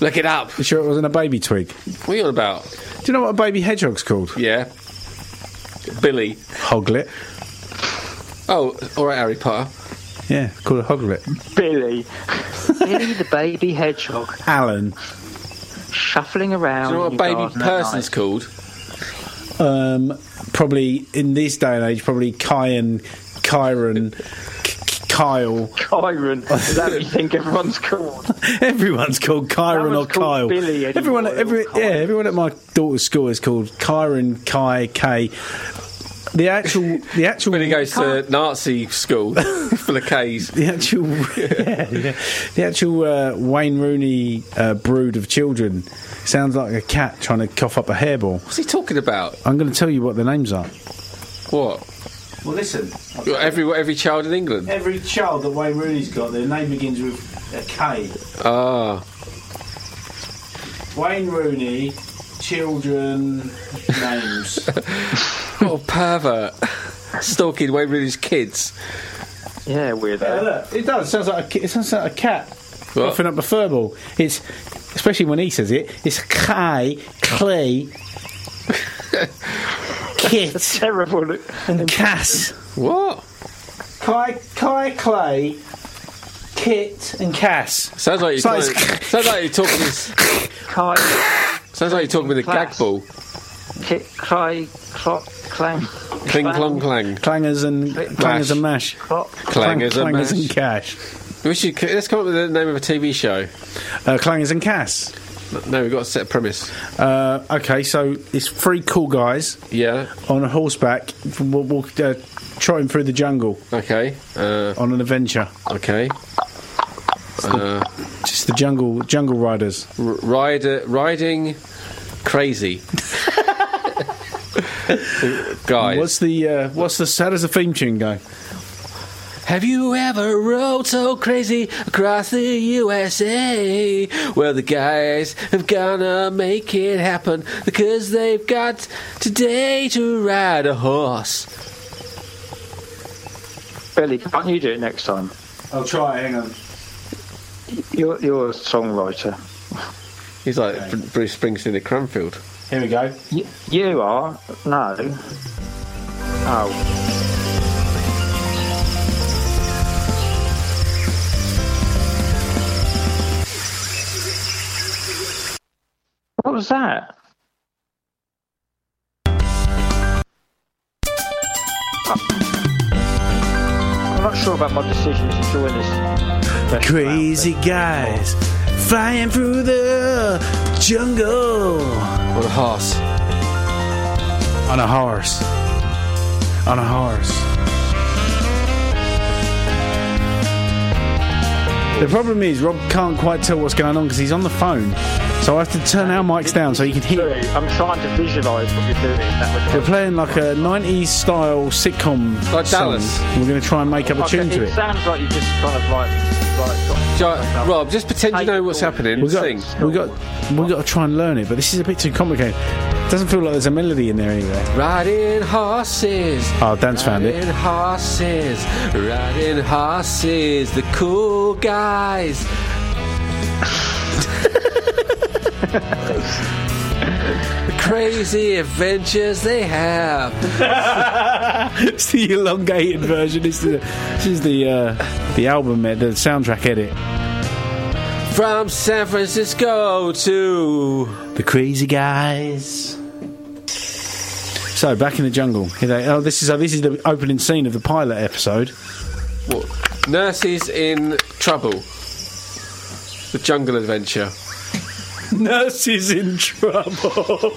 Look it up. You sure it wasn't a baby twig? What are you on about? Do you know what a baby hedgehog's called? Yeah. Billy. Hoglet. Oh, all right, Harry Potter. Yeah, called a hoglet. Billy. Billy the baby hedgehog Alan. shuffling Do around. you know what a baby person's called? Um, probably in this day and age, probably Kyan, Kyron, K- Kyle. night. Kyron. [laughs] Is that what you think everyone's called? Everyone's called Kyron No or called Kyle. Billy everyone, every, all yeah, everyone at my daughter's school is called Kyron, Kai, K. The actual, the actual. When he goes to Nazi school [laughs] full of K's. The actual, yeah, yeah. the actual uh, Wayne Rooney uh, brood of children sounds like a cat trying to cough up a hairball. What's he talking about? I'm going to tell you what the names are. What? Well, listen. Every every child in England. Every child that Wayne Rooney's got, their name begins with a K. Ah, Wayne Rooney, children names. [laughs] what a pervert. Stalking Wayne Rooney's kids. Yeah, weird. Yeah, uh, look, it does. Sounds like a, ki- it sounds like a cat What? coughing up a furball. It's especially when he says it. It's Kai, Klay, Kit, [laughs] Terrible. and Cass. What? Kai, Kai, Klay, Kit, and Cass. Sounds like you're, It's like trying- sounds like you're talking. Kai, sounds like you're talking with a gag ball. Kit, Cly, Clock, Clang. Cling, clong, clang. Clangers and clangers and mash. Clock. Clangers and clangers mash. and cash. We should let's come up with the name of a TV show. Uh, clangers and Cass. No, we've got a set premise. Uh, okay, so it's three cool guys Yeah. on a horseback. We'll, we'll uh, trotting through the jungle Okay. Uh, on an adventure. okay. Uh, Just the jungle, jungle riders. r- rider, riding crazy. [laughs] Guys. What's the uh, what's the how does the theme tune go? Have you ever rode so crazy across the USA? Well, the guys have gonna make it happen because they've got today to ride a horse. Billy, can't you do it next time? I'll try. Hang on. You're, you're a songwriter. He's like Br- Bruce Springsteen at Cranfield. Here we go. Y- you are? No. Oh. What was that? I'm not sure about my decision to join this. Crazy guys flying through the jungle On a horse. on a horse. On a horse. The problem is Rob can't quite tell what's going on because he's on the phone. So I have to turn our mics down so you can hear. I'm trying to visualise what you're doing. That We're playing like a 90s style sitcom Like song. Dallas. We're going to try and make up a Okay, tune to it it. sounds like you're just kind of like, like got Rob, just pretend you know what's happening. We got, Sing. we got, we got to try and learn it, but this is a bit too complicated. It Doesn't feel like there's a melody in there anyway. Riding horses. Oh, Dan's found it. Riding horses. Riding horses. The cool guys. The [laughs] crazy adventures they have. [laughs] it's the elongated version. Is the, this is the uh, the album, ed- the soundtrack edit. From San Francisco to the Crazy Guys. So back in the jungle. Here they, oh, this is oh, this is the opening scene of the pilot episode. What? Nurses in trouble. The jungle adventure. [laughs] nurses in trouble.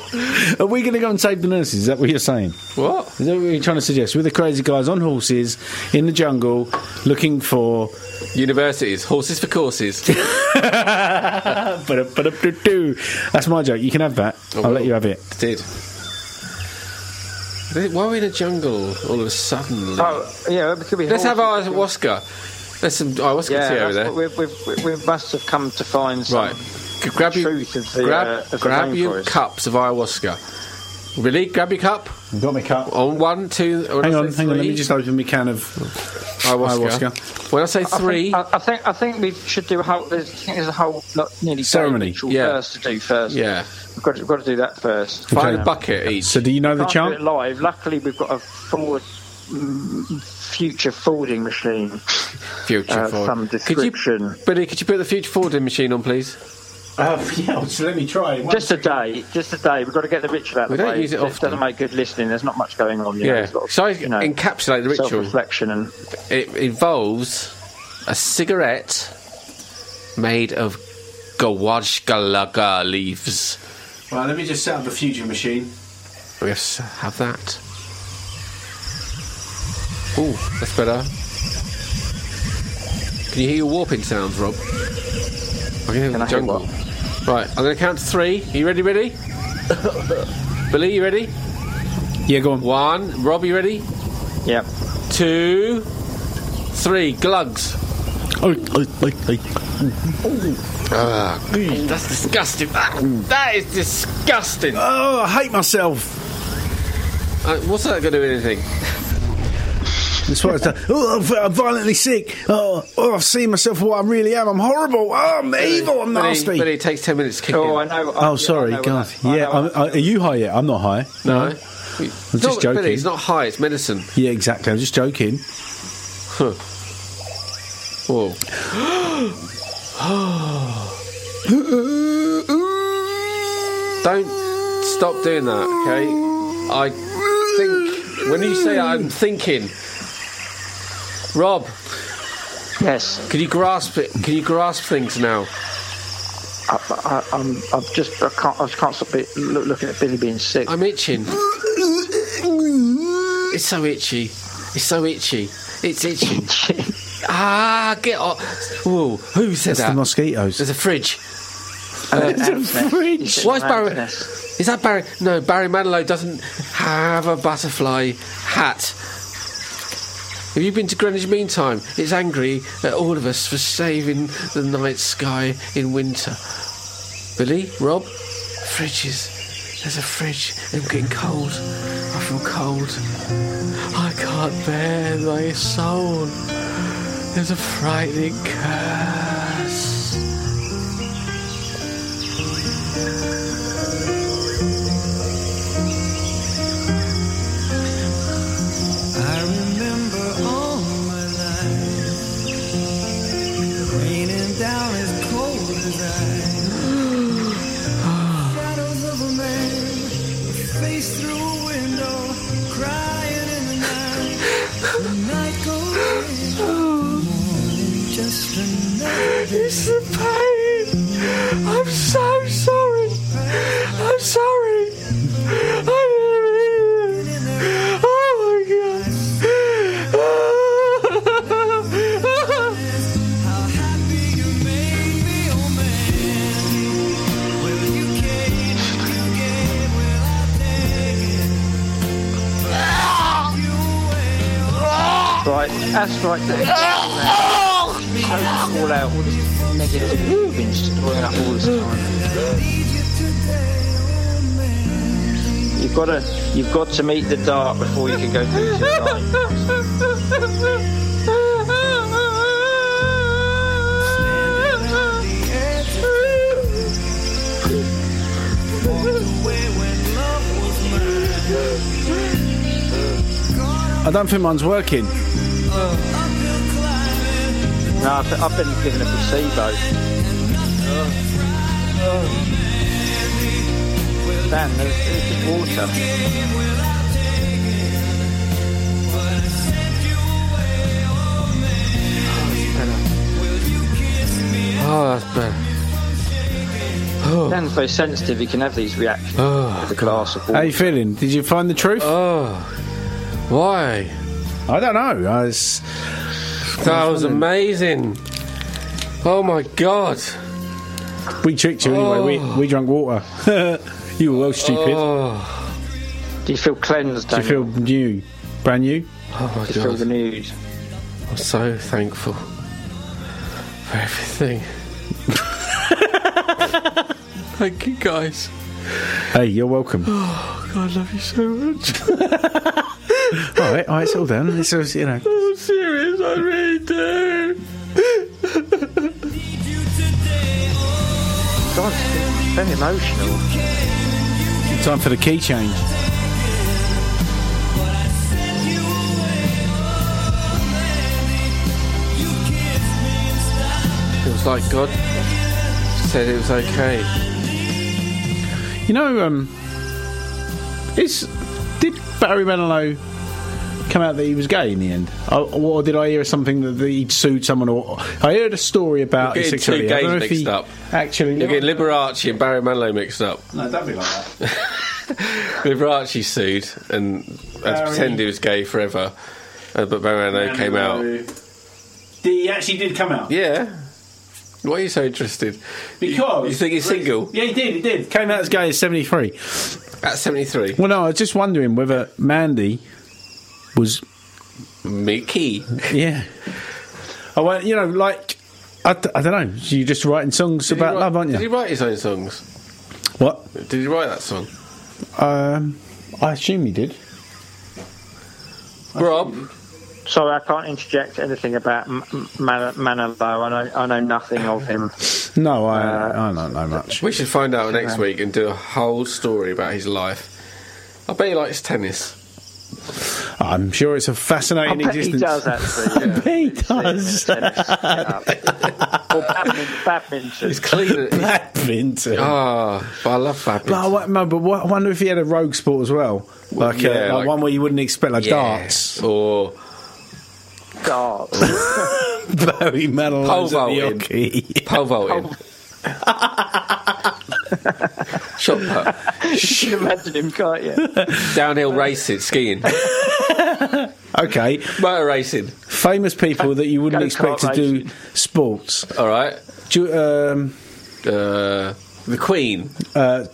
[laughs] Are we going to go and save the nurses? Is that what you're saying? What? Is that what you're trying to suggest? We're the crazy guys on horses in the jungle looking for universities, horses for courses. [laughs] Ba-da-ba-da-ba-doo. That's my joke. You can have that. Oh, I'll let you have it. Did. Why are we in a jungle all of a sudden? Oh, yeah, it could be. Let's have horses. ayahuasca. There's some oh, ayahuasca Yeah, tea over there. what we've, we've, we must have come to find some Right. G- Grab your, the, grab, uh, grab your cups of ayahuasca. Really? Grab your cup. You've got my cup. On one, two, Hang on, say hang on. Let me just open my can of ayahuasca. ayahuasca. When I say I three, think, I, I think I think we should do a whole. There's, there's a whole not nearly day Ceremony. Yeah. first to do first. Yeah. we've got to, we've got to do that first. find Okay. a bucket each. So, do you know the Can't chant? do it live. Luckily, we've got a forward mm, future forwarding machine. Future uh, forward. some Could you, description. Billy, could you put the future forwarding machine on, please? Uh, [laughs] yeah, so let me try. it. Just a day, just a day. We've got to get the ritual out We of the don't way. use it often. doesn't make good listening. There's not much going on. You know, Yeah. There's a of, So I you know, encapsulate the ritual. self-reflection and It involves a cigarette made of gawajgalaga leaves. Well, let me just set up the future machine. We have to have that. Ooh, that's better. Can you hear your warping sounds, Rob? I can hear Can the I hear jungle. Right, I'm going to count to three. Are you ready, ready? [laughs] Billy, you ready? Yeah, go on. One. Rob, you ready? Yep. Two. Three. Glugs. Oh, oh, oh, Ah, that's disgusting. That, that is disgusting. oh, I hate myself. Uh, what's that going to do anything? That's what it's done. Oh, I'm- I'm violently sick. Oh, oh, I've seen myself for what I really am. I'm horrible. Oh, I'm evil. I'm Billy, nasty. Billy, it takes ten minutes to kick Oh, I in. know. Oh, sorry, I know oh, God. Yeah, I'm, I, are you high yet? I'm not high. No. I'm It's just not, joking. Billy, it's not high, it's medicine. Yeah, exactly. I'm just joking. Huh. Whoa. [gasps] Don't stop doing that, okay? I think when you say I'm thinking, Rob, Yes, can you grasp it? Can you grasp things now? I, I, I'm. I'm just. I can't. I just can't stop it, look, looking at Billy being sick. I'm itching. It's so itchy. It's so itchy. It's itching. [laughs] ah, get off. Whoa, who said That's that? the mosquitoes. There's a fridge. Uh, There's a uh, fridge. Uh, Why is Barry? Is that Barry? No, Barry Manilow doesn't have a butterfly hat. Have you been to Greenwich Meantime? It's angry at all of us for saving the night sky in winter. Billy, Rob, fridges. There's a fridge. I'm getting cold. I feel cold. I can't bear my soul. There's a frightening curse. Away, Right, that's right. [laughs] Don't all out all this negative been storing up all this time. You've got to, you've got to meet the dark before you can go through to the light. I don't think mine's working. No, I've, I've been given a placebo. Dan, there's, there's just water. Oh, that's better. Oh. Dan's very sensitive. He can have these reactions oh, with a glass of How water. you feeling? Did you find the truth? Oh, why? I don't know. Uh, I was. That was amazing. Oh my god. We tricked you anyway. Oh. We we oh. drank water. [laughs] you were well stupid. Oh, Do you feel cleansed, Do you Daniel? feel new? Brand new? oh my Do you feel god. renewed? I'm so thankful for everything. [laughs] Thank you guys. Hey, you're welcome. Oh god, I love you so much. [laughs] [laughs] right, all right, it's all done. It's all, you know. I'm serious, I really do. God, it's very emotional. Time for the key change. Feels like God said it was okay. You know, um, is did Barry Manilow come out that he was gay in the end, or, or did I hear something that he'd sued someone? Or I heard a story about You're his getting two sexuality. I don't know gays mixed he up. Actually, You're getting Liberace and Barry Manilow mixed up. no, don't be like that. [laughs] Liberace sued and had to pretend he was gay forever, uh, but Barry Manilow came out. He actually did come out. Yeah. Why are you so interested? Because you think he's single Yeah, he did. He did. Came out as gay at seventy three. at 73? Well, no, I was just wondering whether Mandy was. Mickey. Yeah. I went, you know, like I, d- I don't know. You're just writing songs Did he about write- love, aren't you? Did he you? write his own songs? What? Did he write that song? Um, I assume he did. Rob? Sorry, I can't interject anything about M- M- Man- Manilow. I know, I know nothing of him. No, I, Uh, I don't know much. We should find out next week and do a whole story about his life. I bet he likes tennis. I'm sure it's a fascinating bet he existence. does actually. [laughs] I bet he does. or badminton. badminton. He's clean. Badminton. Ah, but I love badminton. But I, no, but what, I wonder if he had a rogue sport as well, like, yeah, uh, like, like- one where you wouldn't expect, like Yeah. darts. Or God. [laughs] Barry Manilow's Pole at the vaulting. pole vaulting. [laughs] Shot put. [laughs] you can imagine him, can't you? Downhill racing, skiing. [laughs] Okay, Motor racing. famous people that you wouldn't Go-kart expect to do sports. Alright. Do you, um, Uh, the Queen. uh,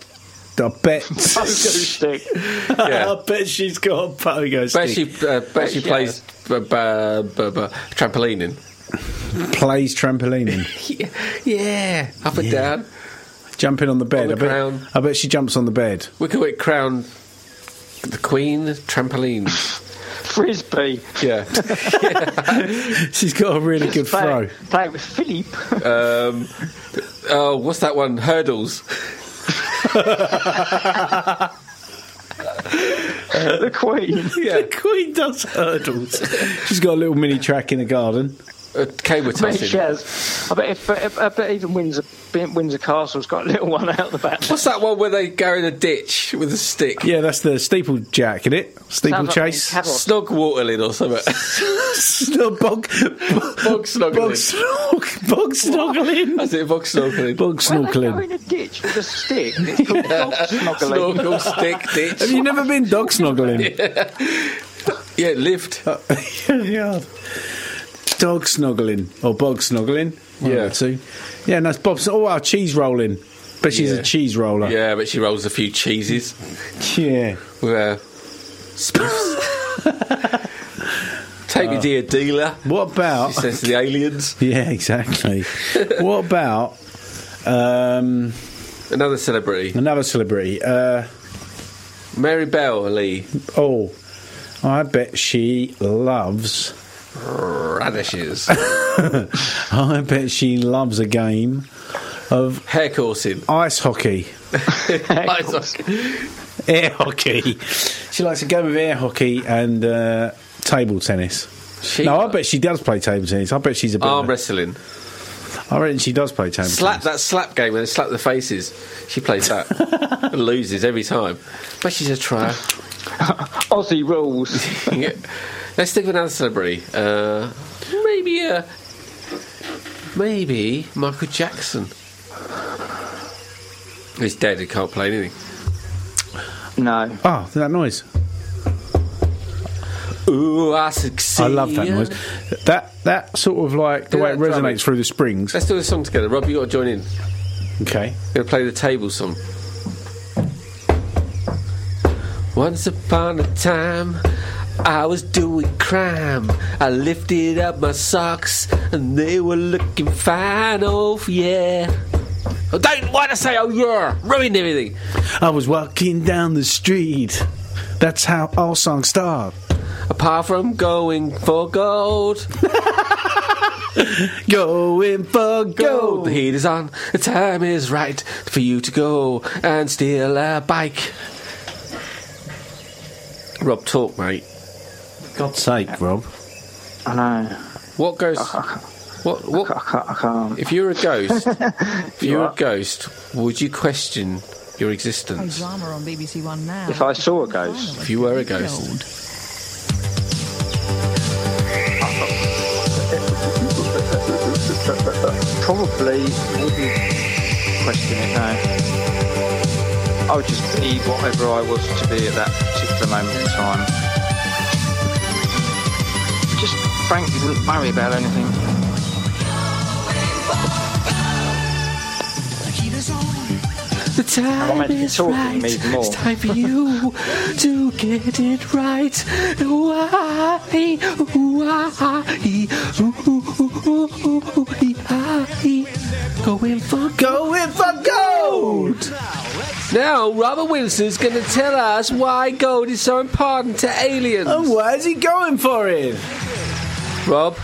I bet. [laughs] Pogo stick. Yeah. I bet she's got a pogo Bet stick. she, uh, bet she she plays b- b- b- b- trampolining. Plays trampolining, Yeah, yeah. Up and down. Jumping on the bed. the I, bet, ground. I bet she jumps on the bed. We could make crown the Queen trampoline. Frisbee. Yeah. [laughs] She's got a really good throw. Play, play with Philippe. um, oh, what's that one? Hurdles. [laughs] the Queen. Yeah. The Queen does hurdles. She's got a little mini track in the garden. Uh, cable I bet she has. I bet, if, I bet even Windsor, Windsor Castle's got a little [laughs] one out the back. What's that one where they go in a ditch with a stick? Yeah, that's the steeplejack, isn't it? Steeplechase. Sounds like Snog waterling or something. [laughs] Snog bog, Bog snoggling. bog snog, bog snoggling, That's it, bog snorkeling. bog Why they go snorkeling. in a ditch with a stick? It's called [laughs] dog snoggling. Snorkel, stick, ditch. Have you never been dog snoggling? Yeah, lived. yeah. Dog snoggling or bog snoggling. Yeah. two. Yeah, and that's Bob's. Oh, wow, cheese rolling. But she's Yeah. a cheese roller. Yeah, but she rolls a few cheeses. Yeah. With spiffs. Take me, dear dealer. What about? She says to the aliens. Yeah, exactly. [laughs] what about um, Another celebrity. another celebrity? Uh, Mary Bell Lee. oh, I bet she loves. Radishes. [laughs] I bet she loves a game of Hair coursing. ice hockey, [laughs] Ice air hockey. She likes a game of air hockey and uh, table tennis. She no, I bet she does play table tennis. I bet she's a bit. arm of wrestling. I reckon she does play table Slap tennis. that slap game where they slap the faces. She plays that. [laughs] and loses every time. But she's a trier. Aussie rules. Yeah. Let's think of another celebrity. Uh, maybe uh, maybe Michael Jackson. He's dead. He can't play anything. No. Oh, that noise. Ooh, I succeed. I love that noise. That that sort of like the Do way it that drumming. resonates through the springs. Let's do a song together. Rob, you got to join in. Okay. We're Gonna play the table song. Once upon a time, I was doing crime. I lifted up my socks, and they were looking fine. Oh yeah. Oh, don't want to say oh yeah. Ruined everything. I was walking down the street. That's how all songs start. Apart from going for gold. [laughs] Going for gold. The heat is on. The time is right for you to go and steal a bike. Rob, talk, mate. God's sake, Rob. I know. What goes? What? What? I can't. I can't. If you're a ghost, [laughs] if you You were a ghost, would you question your existence? drama on BBC One now. If I saw a ghost, If you were a ghost, probably wouldn't question it. No. I would just be whatever I was to be at that particular moment in time. Just frankly wouldn't worry about anything. the time I'm meant to be is right. more. It's time for you [laughs] to get it right. Why? Why? Going for going for gold. Now, Robert Wilson's going to tell us why gold is so important to aliens. And why is he going for it? Rob,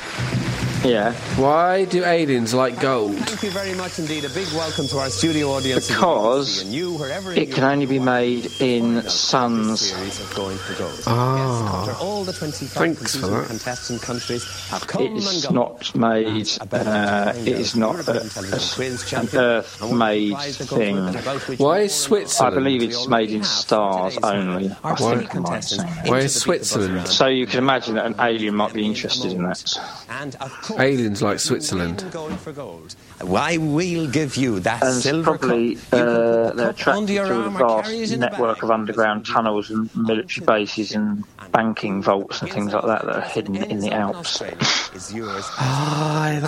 Yeah. why do aliens like gold? Thank you very much indeed. A big welcome to our studio audience. Because you, wherever it you can only be made in suns. series of Going for Gold. Ah. After all the 25 Thanks for that. contestant countries have come and It's gone. not made. Uh, it is not a, a, an Earth-made thing. Why is Switzerland? I believe it's made in stars only. I Why- think I might say. Why is Switzerland? So you can imagine that an alien might be interested in that. And of course, Aliens like Switzerland. Going for Gold. Why we'll give you that And silver probably cup. You can uh, put the they're under attracted your to a arm or carry it vast in the network of underground tunnels and military bases and banking vaults and things like that that are hidden in the Alps. Is yours. Oh,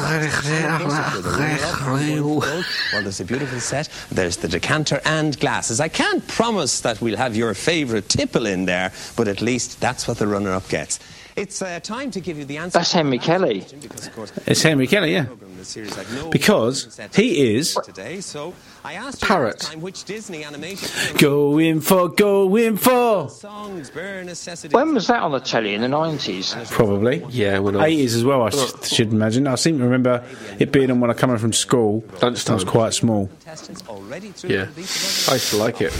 Well, there's a beautiful set. There's the decanter and glasses. I can't promise that we'll have your favourite tipple in there, but at least that's what the runner-up gets. It's uh, time to give you the answer. That's Henry Kelly. Because, course, It's Henry Kelly, yeah. the series had no Because he is today, so I asked you Parrot. time which Disney animation going for, going for. songs, bare necessities. When was that on the telly in the nineties? Probably. Yeah, when 80s as well, I sh- should imagine. I seem to remember it being on when I come in from school. I was quite small. contestants already through Yeah, I used to like it.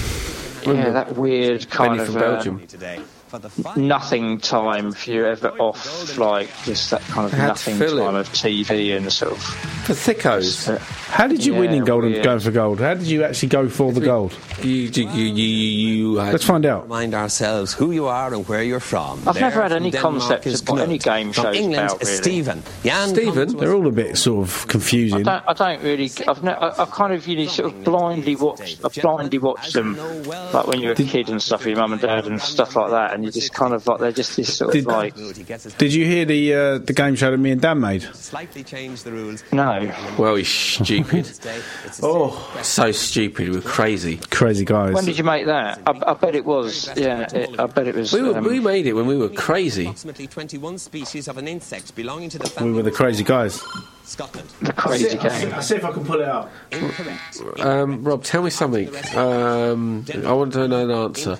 Yeah, that weird kind Benny of from uh, Belgium. today. For the nothing time if you're ever off like just that kind of I had to nothing time of TV and sort of For thickos. Uh, How did you win in gold and weird. going for gold? How did you actually go for the gold? You, you, you, you, you had Let's find out. Remind ourselves who you are and where you're from. I've There never had any Denmark concept of what any Knut. game From show's England about, really. Stephen. Jan Stephen? comes to us They're all a bit sort of I confusing. don't, I don't really. I've ne- I, I kind of really sort of blindly watched. I blindly watched them, like when you're a kid and stuff, with your mum and dad and stuff like that, and you just kind of like they're just this sort Did- of like Did you hear the uh, the game show that me and Dan made? Slightly change the rules. no. Well, he's stupid. Oh, so stupid. We're crazy. crazy guys. When did you make that? I, I bet it was. Yeah, it, I bet it was. We, were, um, we made it when we were crazy. Approximately 21 species of an insect belonging to the We were the crazy guys. Scotland. the crazy game. I see if I can pull it out. Um, Rob, tell me something. Um, I want to know an answer.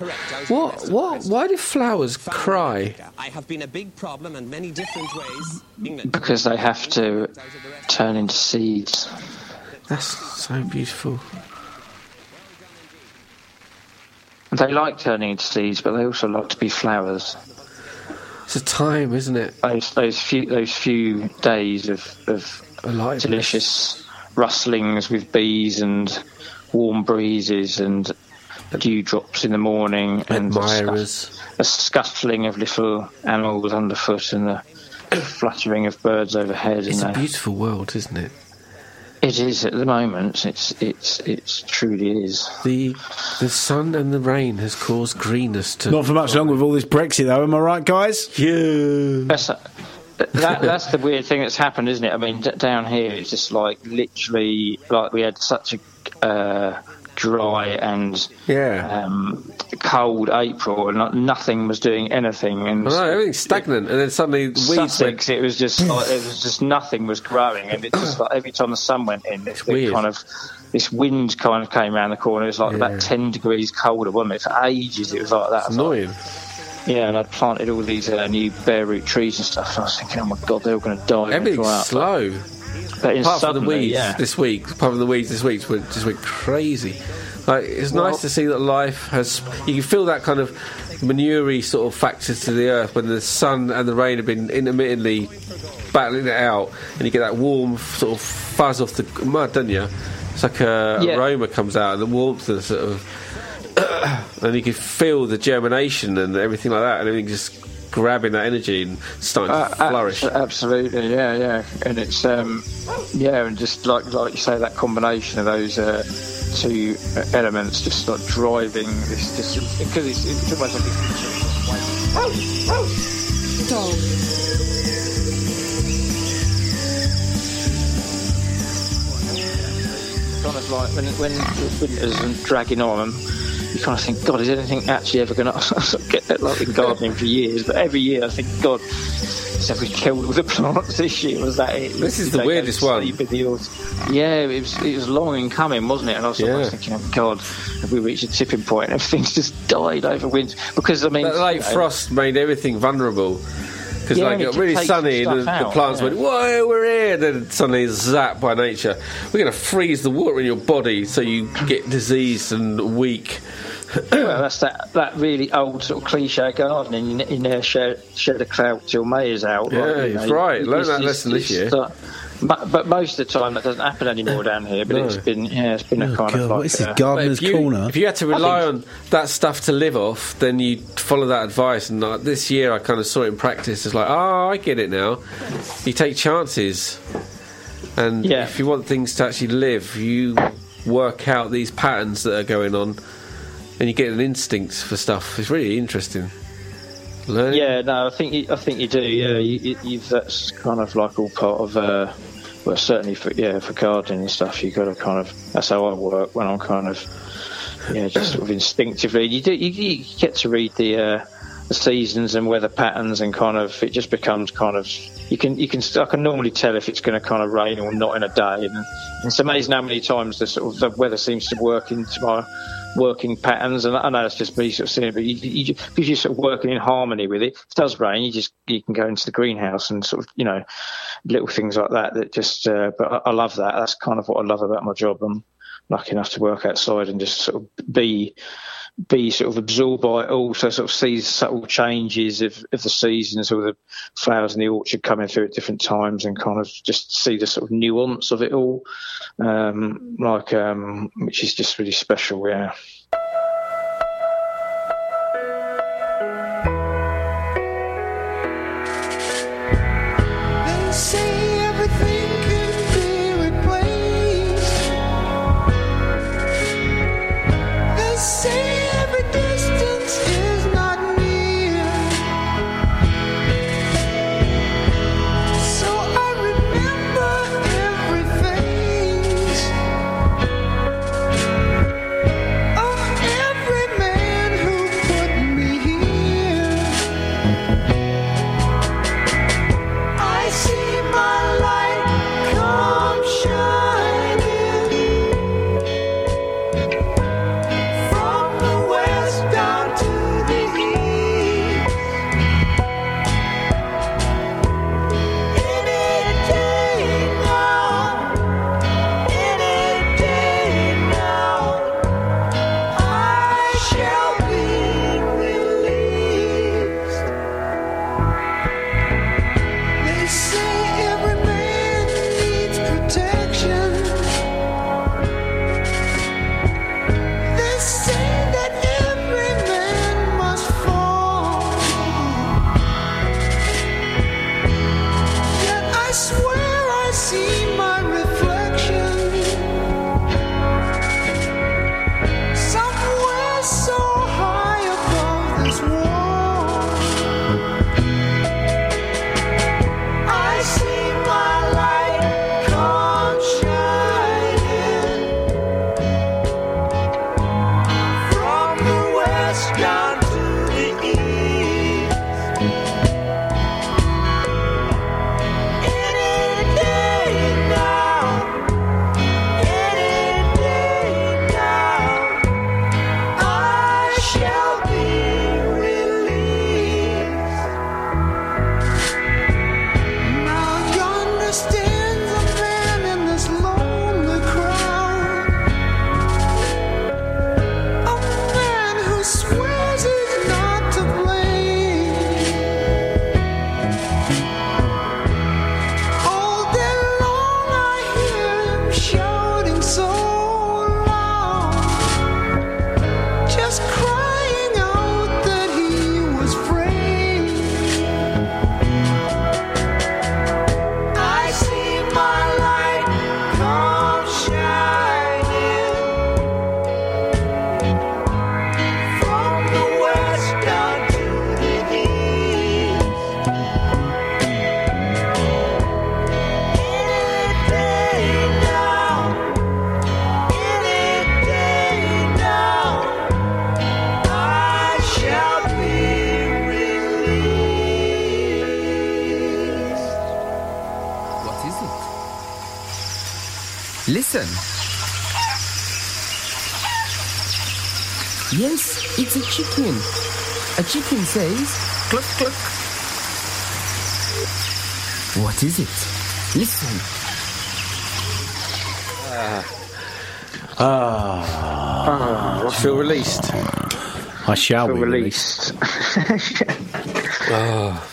What? What? Why do flowers cry? I have been a big problem in many different ways. Because they have to turn into seeds. That's so beautiful. They like turning into seeds, but they also like to be flowers. It's a time, isn't it? Those those few those few days of of Aliveness. delicious rustlings with bees and warm breezes and dewdrops in the morning and a Admirers. a scuttling of little animals underfoot and the fluttering of birds overhead. It's a beautiful world, isn't it? It is at the moment. It's it's it's truly is. The the sun and the rain has caused greenness to. Not for much longer with all this Brexit, though. Am I right, guys? Yeah. That's that, that's the weird thing that's happened, isn't it? I mean, d- down here it's just like literally like we had such a uh, dry and yeah um, cold April, and like, nothing was doing anything. And know, everything's stagnant, and then suddenly weeds went. It was just like, it was just nothing was growing, and it's just like every time the sun went in, it, it kind of this wind kind of came around the corner. It was like about ten degrees colder, wasn't it? For ages, it was like that. Annoying. Yeah, and I'd planted all these uh, new bare root trees and stuff. And I was thinking, oh my god, they're all going to die. Everything's slow. But in apart from the weeds yeah. this week, apart from the weeds this week, just went crazy. Like it's Well- nice to see that life has. You can feel that kind of manurey sort of factor to the earth when the sun and the rain have been intermittently battling it out, and you get that warm sort of fuzz off the mud, don't you? It's like a Yeah. aroma comes out, and the warmth and sort of, [coughs] and you can feel the germination and everything like that, and everything just grabbing that energy and starting Uh, to flourish. absolutely, yeah, yeah, and it's um, yeah, and just like like you say, that combination of those uh, two elements just like driving this, just because it's, it's almost like it's Dog. kind of like when when the winters dragging on, you kind of think, God, is anything actually ever going [laughs] to get that? Like in gardening for years, but every year I think, God, have we killed all the [laughs] plants this year? Was that it? This is Did the weirdest uh, one. the? Yeah, it was it was long in coming, wasn't it? And I was always Yeah. thinking, oh God, have we reached a tipping point? Everything's just died over winter because I mean, That late you know, frost made everything vulnerable. Because Yeah, like it got really sunny and the, stuff the plants yeah. went, "Whoa, we're here!" Then suddenly zapped by nature. We're going to freeze the water in your body so you get diseased and weak. well, that's that, that really old sort of cliche gardening. You, you never shed, shed a cloud till May is out. Yeah, like, you know, right. Learn that lesson this year. like- but, but most of the time that doesn't happen anymore down here. But No. it's been yeah, it's been a kind of like uh, But if you, If you had to rely on that stuff to live off, then you follow that advice. And like, this year, I kind of saw it in practice. It's like, oh, I get it now. You take chances, and yeah. if you want things to actually live, you work out these patterns that are going on, and you get an instinct for stuff. It's really interesting. Learning. Yeah, no, I think you, I think you do. Yeah, you, you, you've, that's kind of like all part of. Uh, well, certainly for yeah for gardening and stuff, you got to kind of. That's how I work when I'm kind of. Yeah, just sort of instinctively. You do. You, you get to read the. Uh, the seasons and weather patterns and kind of it just becomes kind of you can you can I can normally tell if it's going to kind of rain or not in a day and it's amazing how many times the sort of the weather seems to work into my working patterns and I know it's just me sort of seeing it but you, you, you, because you're sort of working in harmony with it if it does rain you just you can go into the greenhouse and sort of you know little things like that that just uh, but I, I love that. That's kind of what I love about my job. I'm lucky enough to work outside and just sort of be be sort of absorbed by it all, so sort of see subtle changes of, of the seasons or the flowers in the orchard coming through at different times and kind of just see the sort of nuance of it all, um, like um, which is just really special, yeah. Says, cluck, cluck. What is it? Listen. Ah. I feel released. I shall Feel be released. [laughs] Ah.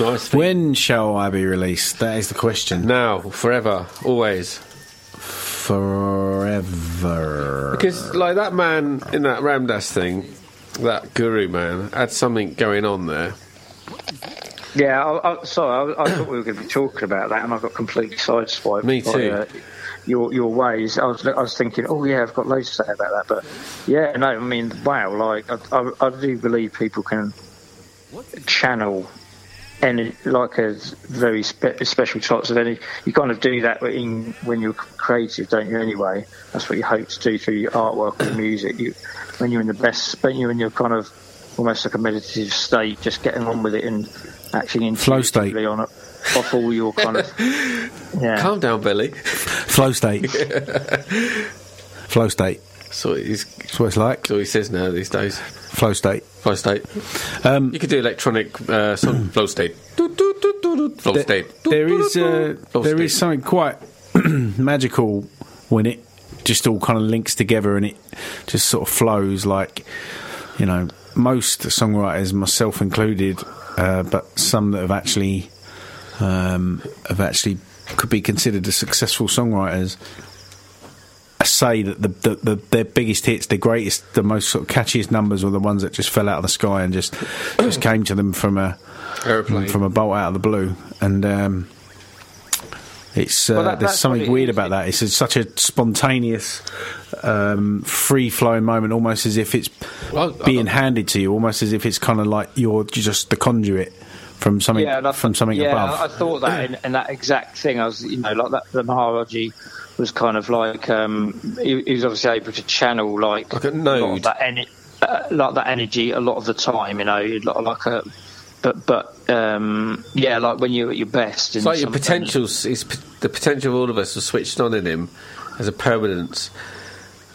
Nice. When shall I be released? That is the question. Now, forever, always. Forever. Because, like, that man in that Ram Dass thing, that guru man, had something going on there. Yeah, I, I, sorry, I, I thought we were going to be talking about that, and I got completely sideswiped. Me by, uh, your your ways. I was I was thinking, oh yeah, I've got loads to say about that, but yeah, no, I mean, wow, like I, I, I do believe people can channel any like a very spe- special types of energy. You kind of do that in, when you're creative, don't you? Anyway, that's what you hope to do through your artwork and music. You when you're in the best, when you're in your kind of almost like a meditative state, just getting on with it and acting Flow state. intuitively on it, off all your kind of [laughs] yeah. Calm down, Billy. Flow state. [laughs] Flow state. So he's, That's what it's like. So he says now these days. Flow state. Flow state. Um, you could do electronic uh, song [clears throat] flow state. Flow There- state. there is uh, Flow there state. is something quite [clears throat] magical when it just all kind of links together and it just sort of flows like you know most songwriters, myself included, uh, but some that have actually um, have actually could be considered as successful songwriters. Say that the, the, the their biggest hits, their greatest, the most sort of catchiest numbers were the ones that just fell out of the sky and just just came to them from a Aeroplane. from a bolt out of the blue, and um, it's uh, Well, that- there's something it weird is. about that. It's a, such a spontaneous, um, free flowing moment, almost as if it's Well, being handed to you, almost as if it's kind of like you're just the conduit from something yeah, and I from thought- something yeah, above. I, I thought that in, in that exact thing. I was, you know, like that. The Maharaji was kind of like um, he, he was obviously able to channel like, Like a lot of node. that energy, uh, like that energy a lot of the time. You know, like, like a. But but um, yeah, like when you're at your best. It's like your potentials. Is p- the potential of all of us was switched on in him as a permanence,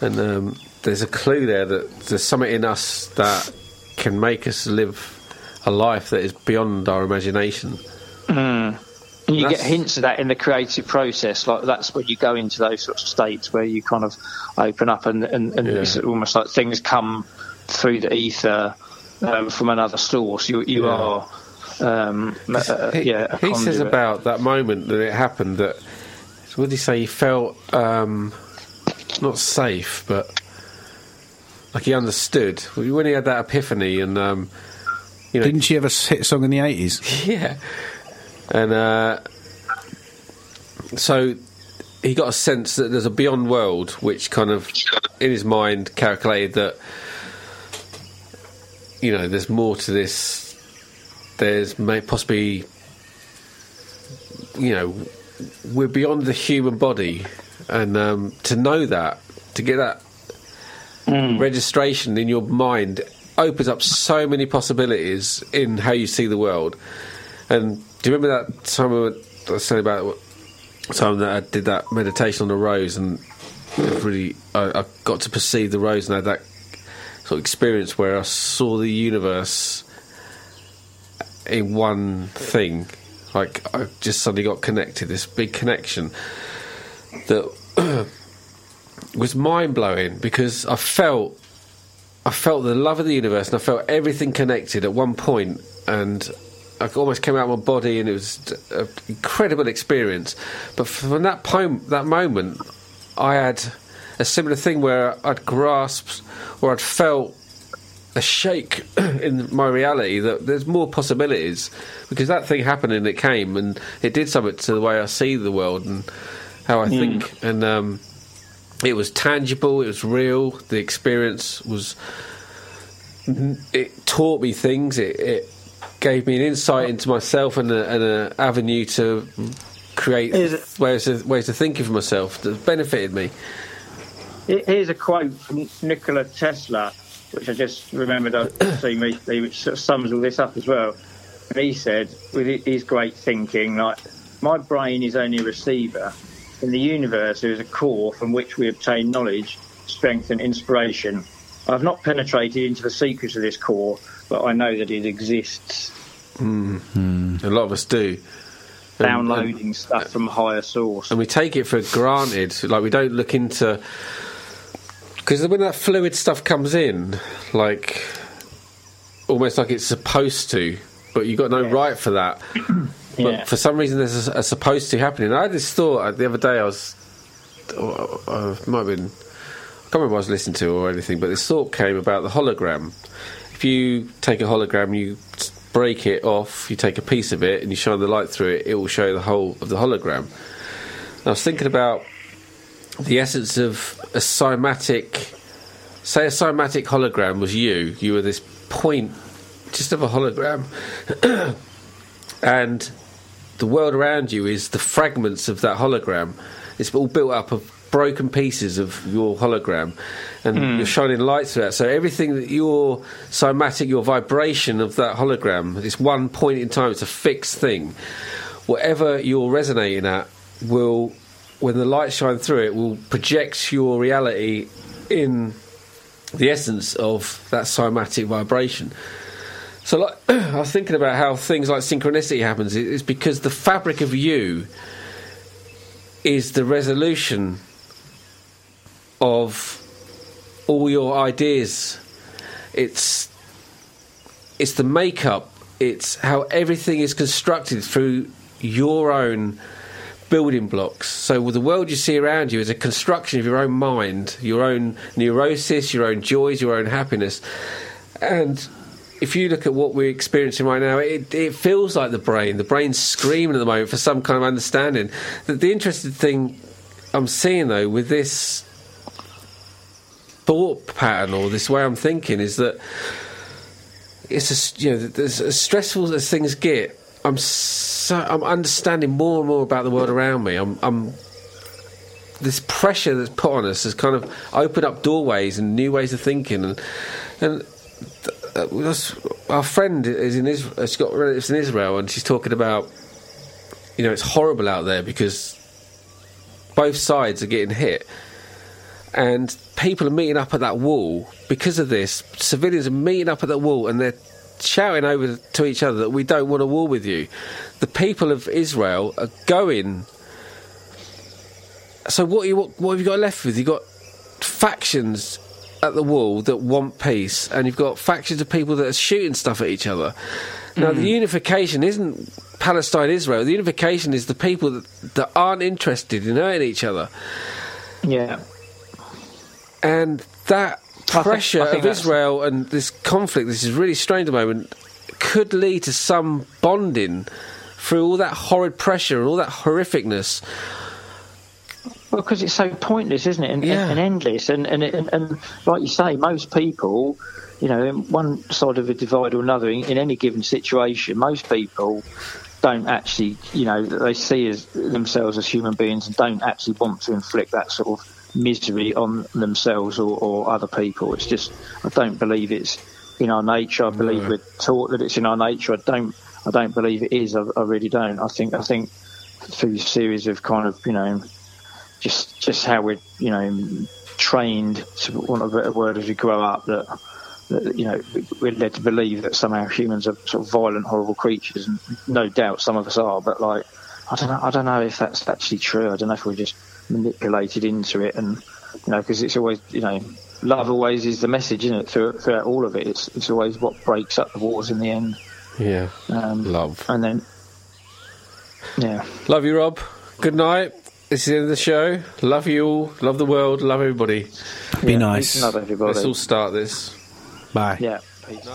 and um, there's a clue there that there's something in us that can make us live a life that is beyond our imagination. Mm. And you That's- get hints of that in the creative process. Like that's when you go into those sorts of states where you kind of open up and, and, and Yeah. it's almost like things come through the ether um, from another source. You you Yeah. are. Um, uh, he, yeah, a he says about that moment that it happened that what did he say? He felt um, not safe, but like he understood when he had that epiphany, and um, you know, Didn't she have a hit song in the eighties? [laughs] yeah, and uh, so he got a sense that there's a beyond world, which kind of in his mind calculated that you know, there's more to this. There's may possibly, you know, we're beyond the human body, and um, to know that, to get that registration in your mind, opens up so many possibilities in how you see the world. And do you remember that time I was saying about time that I did that meditation on the rose, and really, I, I got to perceive the rose and had that sort of experience where I saw the universe in one thing. Like I just suddenly got connected, this big connection that [clears throat] was mind blowing because I felt I felt the love of the universe and I felt everything connected at one point and I almost came out of my body and it was an incredible experience. But from that poem, that moment, I had a similar thing where I'd grasped or I'd felt a shake [clears throat] in my reality that there's more possibilities because that thing happened and it came and it did something to the way I see the world and how I Mm. think and um, it was tangible it was real the experience was it taught me things it, it gave me an insight into myself and a- and an avenue to create ways of, ways of thinking for myself that benefited me Here's a quote from Nikola Tesla, which I just remembered I'd [coughs] seen recently, which sort of sums all this up as well. And he said, with hi- his great thinking, like, my brain is only a receiver. In the universe, there is a core from which we obtain knowledge, strength, and inspiration. I've not penetrated into the secrets of this core, but I know that it exists. mm. a lot of us do And- and- Downloading stuff from a higher source. and we take it for granted. Like we don't look into because when that fluid stuff comes in, like almost like it's supposed to, but you've got no right for that. [clears throat] Yeah. But for some reason, there's a, a supposed to happening. I had this thought uh, the other day. I was, uh, uh, might have been, I can't remember what I was listening to or anything, but this thought came about the hologram. If you take a hologram, you break it off, you take a piece of it, and you shine the light through it, it will show the whole of the hologram. And I was thinking about the essence of a cymatic. Say a cymatic hologram was you. You were this point, just of a hologram, [clears throat] and the world around you is the fragments of that hologram. It's all built up of broken pieces of your hologram, and Hmm. you're shining light through that. So everything that your cymatic, your vibration of that hologram, it's one point in time. It's a fixed thing. Whatever you're resonating at will, when the light shine through it, will project your reality in the essence of that cymatic vibration. So, like, [clears throat] I was thinking about how things like synchronicity happens. It's because the fabric of you is the resolution of all your ideas. It's it's the makeup. It's how everything is constructed through your own building blocks. So the world you see around you is a construction of your own mind, your own neurosis, your own joys, your own happiness. And if you look at what we're experiencing right now, it, it feels like the brain. The brain's screaming at the moment for some kind of understanding. The, the interesting thing I'm seeing though with this thought pattern or this way I'm thinking is that it's a, you know as stressful as things get. I'm so I'm understanding more and more about the world around me. I'm, I'm this pressure that's put on us has kind of opened up doorways and new ways of thinking and and uh, our friend is in Israel. She's got relatives in Israel, and she's talking about you know it's horrible out there because both sides are getting hit, and people are meeting up at that wall because of this. Civilians are meeting up at that wall, and they're shouting over to each other that we don't want a war with you. The people of Israel are going. So what you what, what have you got left with? You have got factions at the wall that want peace, and you've got factions of people that are shooting stuff at each other. Now, the hmm. unification isn't Palestine Israel. The unification is the people that, that aren't interested in hurting each other. Yeah. And that pressure I think of Israel and this conflict, this is really strange at the moment, could lead to some bonding through all that horrid pressure and all that horrificness. Well, because it's so pointless, isn't it? And, and, and endless. And, and, and, and like you say, most people, you know, in one side of a divide or another in, in any given situation, most people don't actually, you know, they see as themselves as human beings and don't actually want to inflict that sort of misery on themselves or, or other people. It's just, I don't believe it's in our nature. I believe No. we're taught that it's in our nature. I don't, I don't believe it is. I, I really don't. I think, I think through a series of kind of, you know, just, just how we're, you know, trained, to want a better word, as we grow up, that that, you know, we're led to believe that somehow humans are sort of violent, horrible creatures, and no doubt some of us are. But like, I don't know, I don't know if that's actually true. I don't know if we're just manipulated into it, and you know, because it's always, you know, love always is the message, isn't it? Through, throughout all of it, it's it's always what breaks up the wars in the end. Yeah. Um, Love. And then, yeah. Love you, Rob. Good night. This is the end of the show. Love you all. Love the world. Love everybody. Be Yeah, nice. love, everybody. Let's all start this. Bye. Yeah. Peace.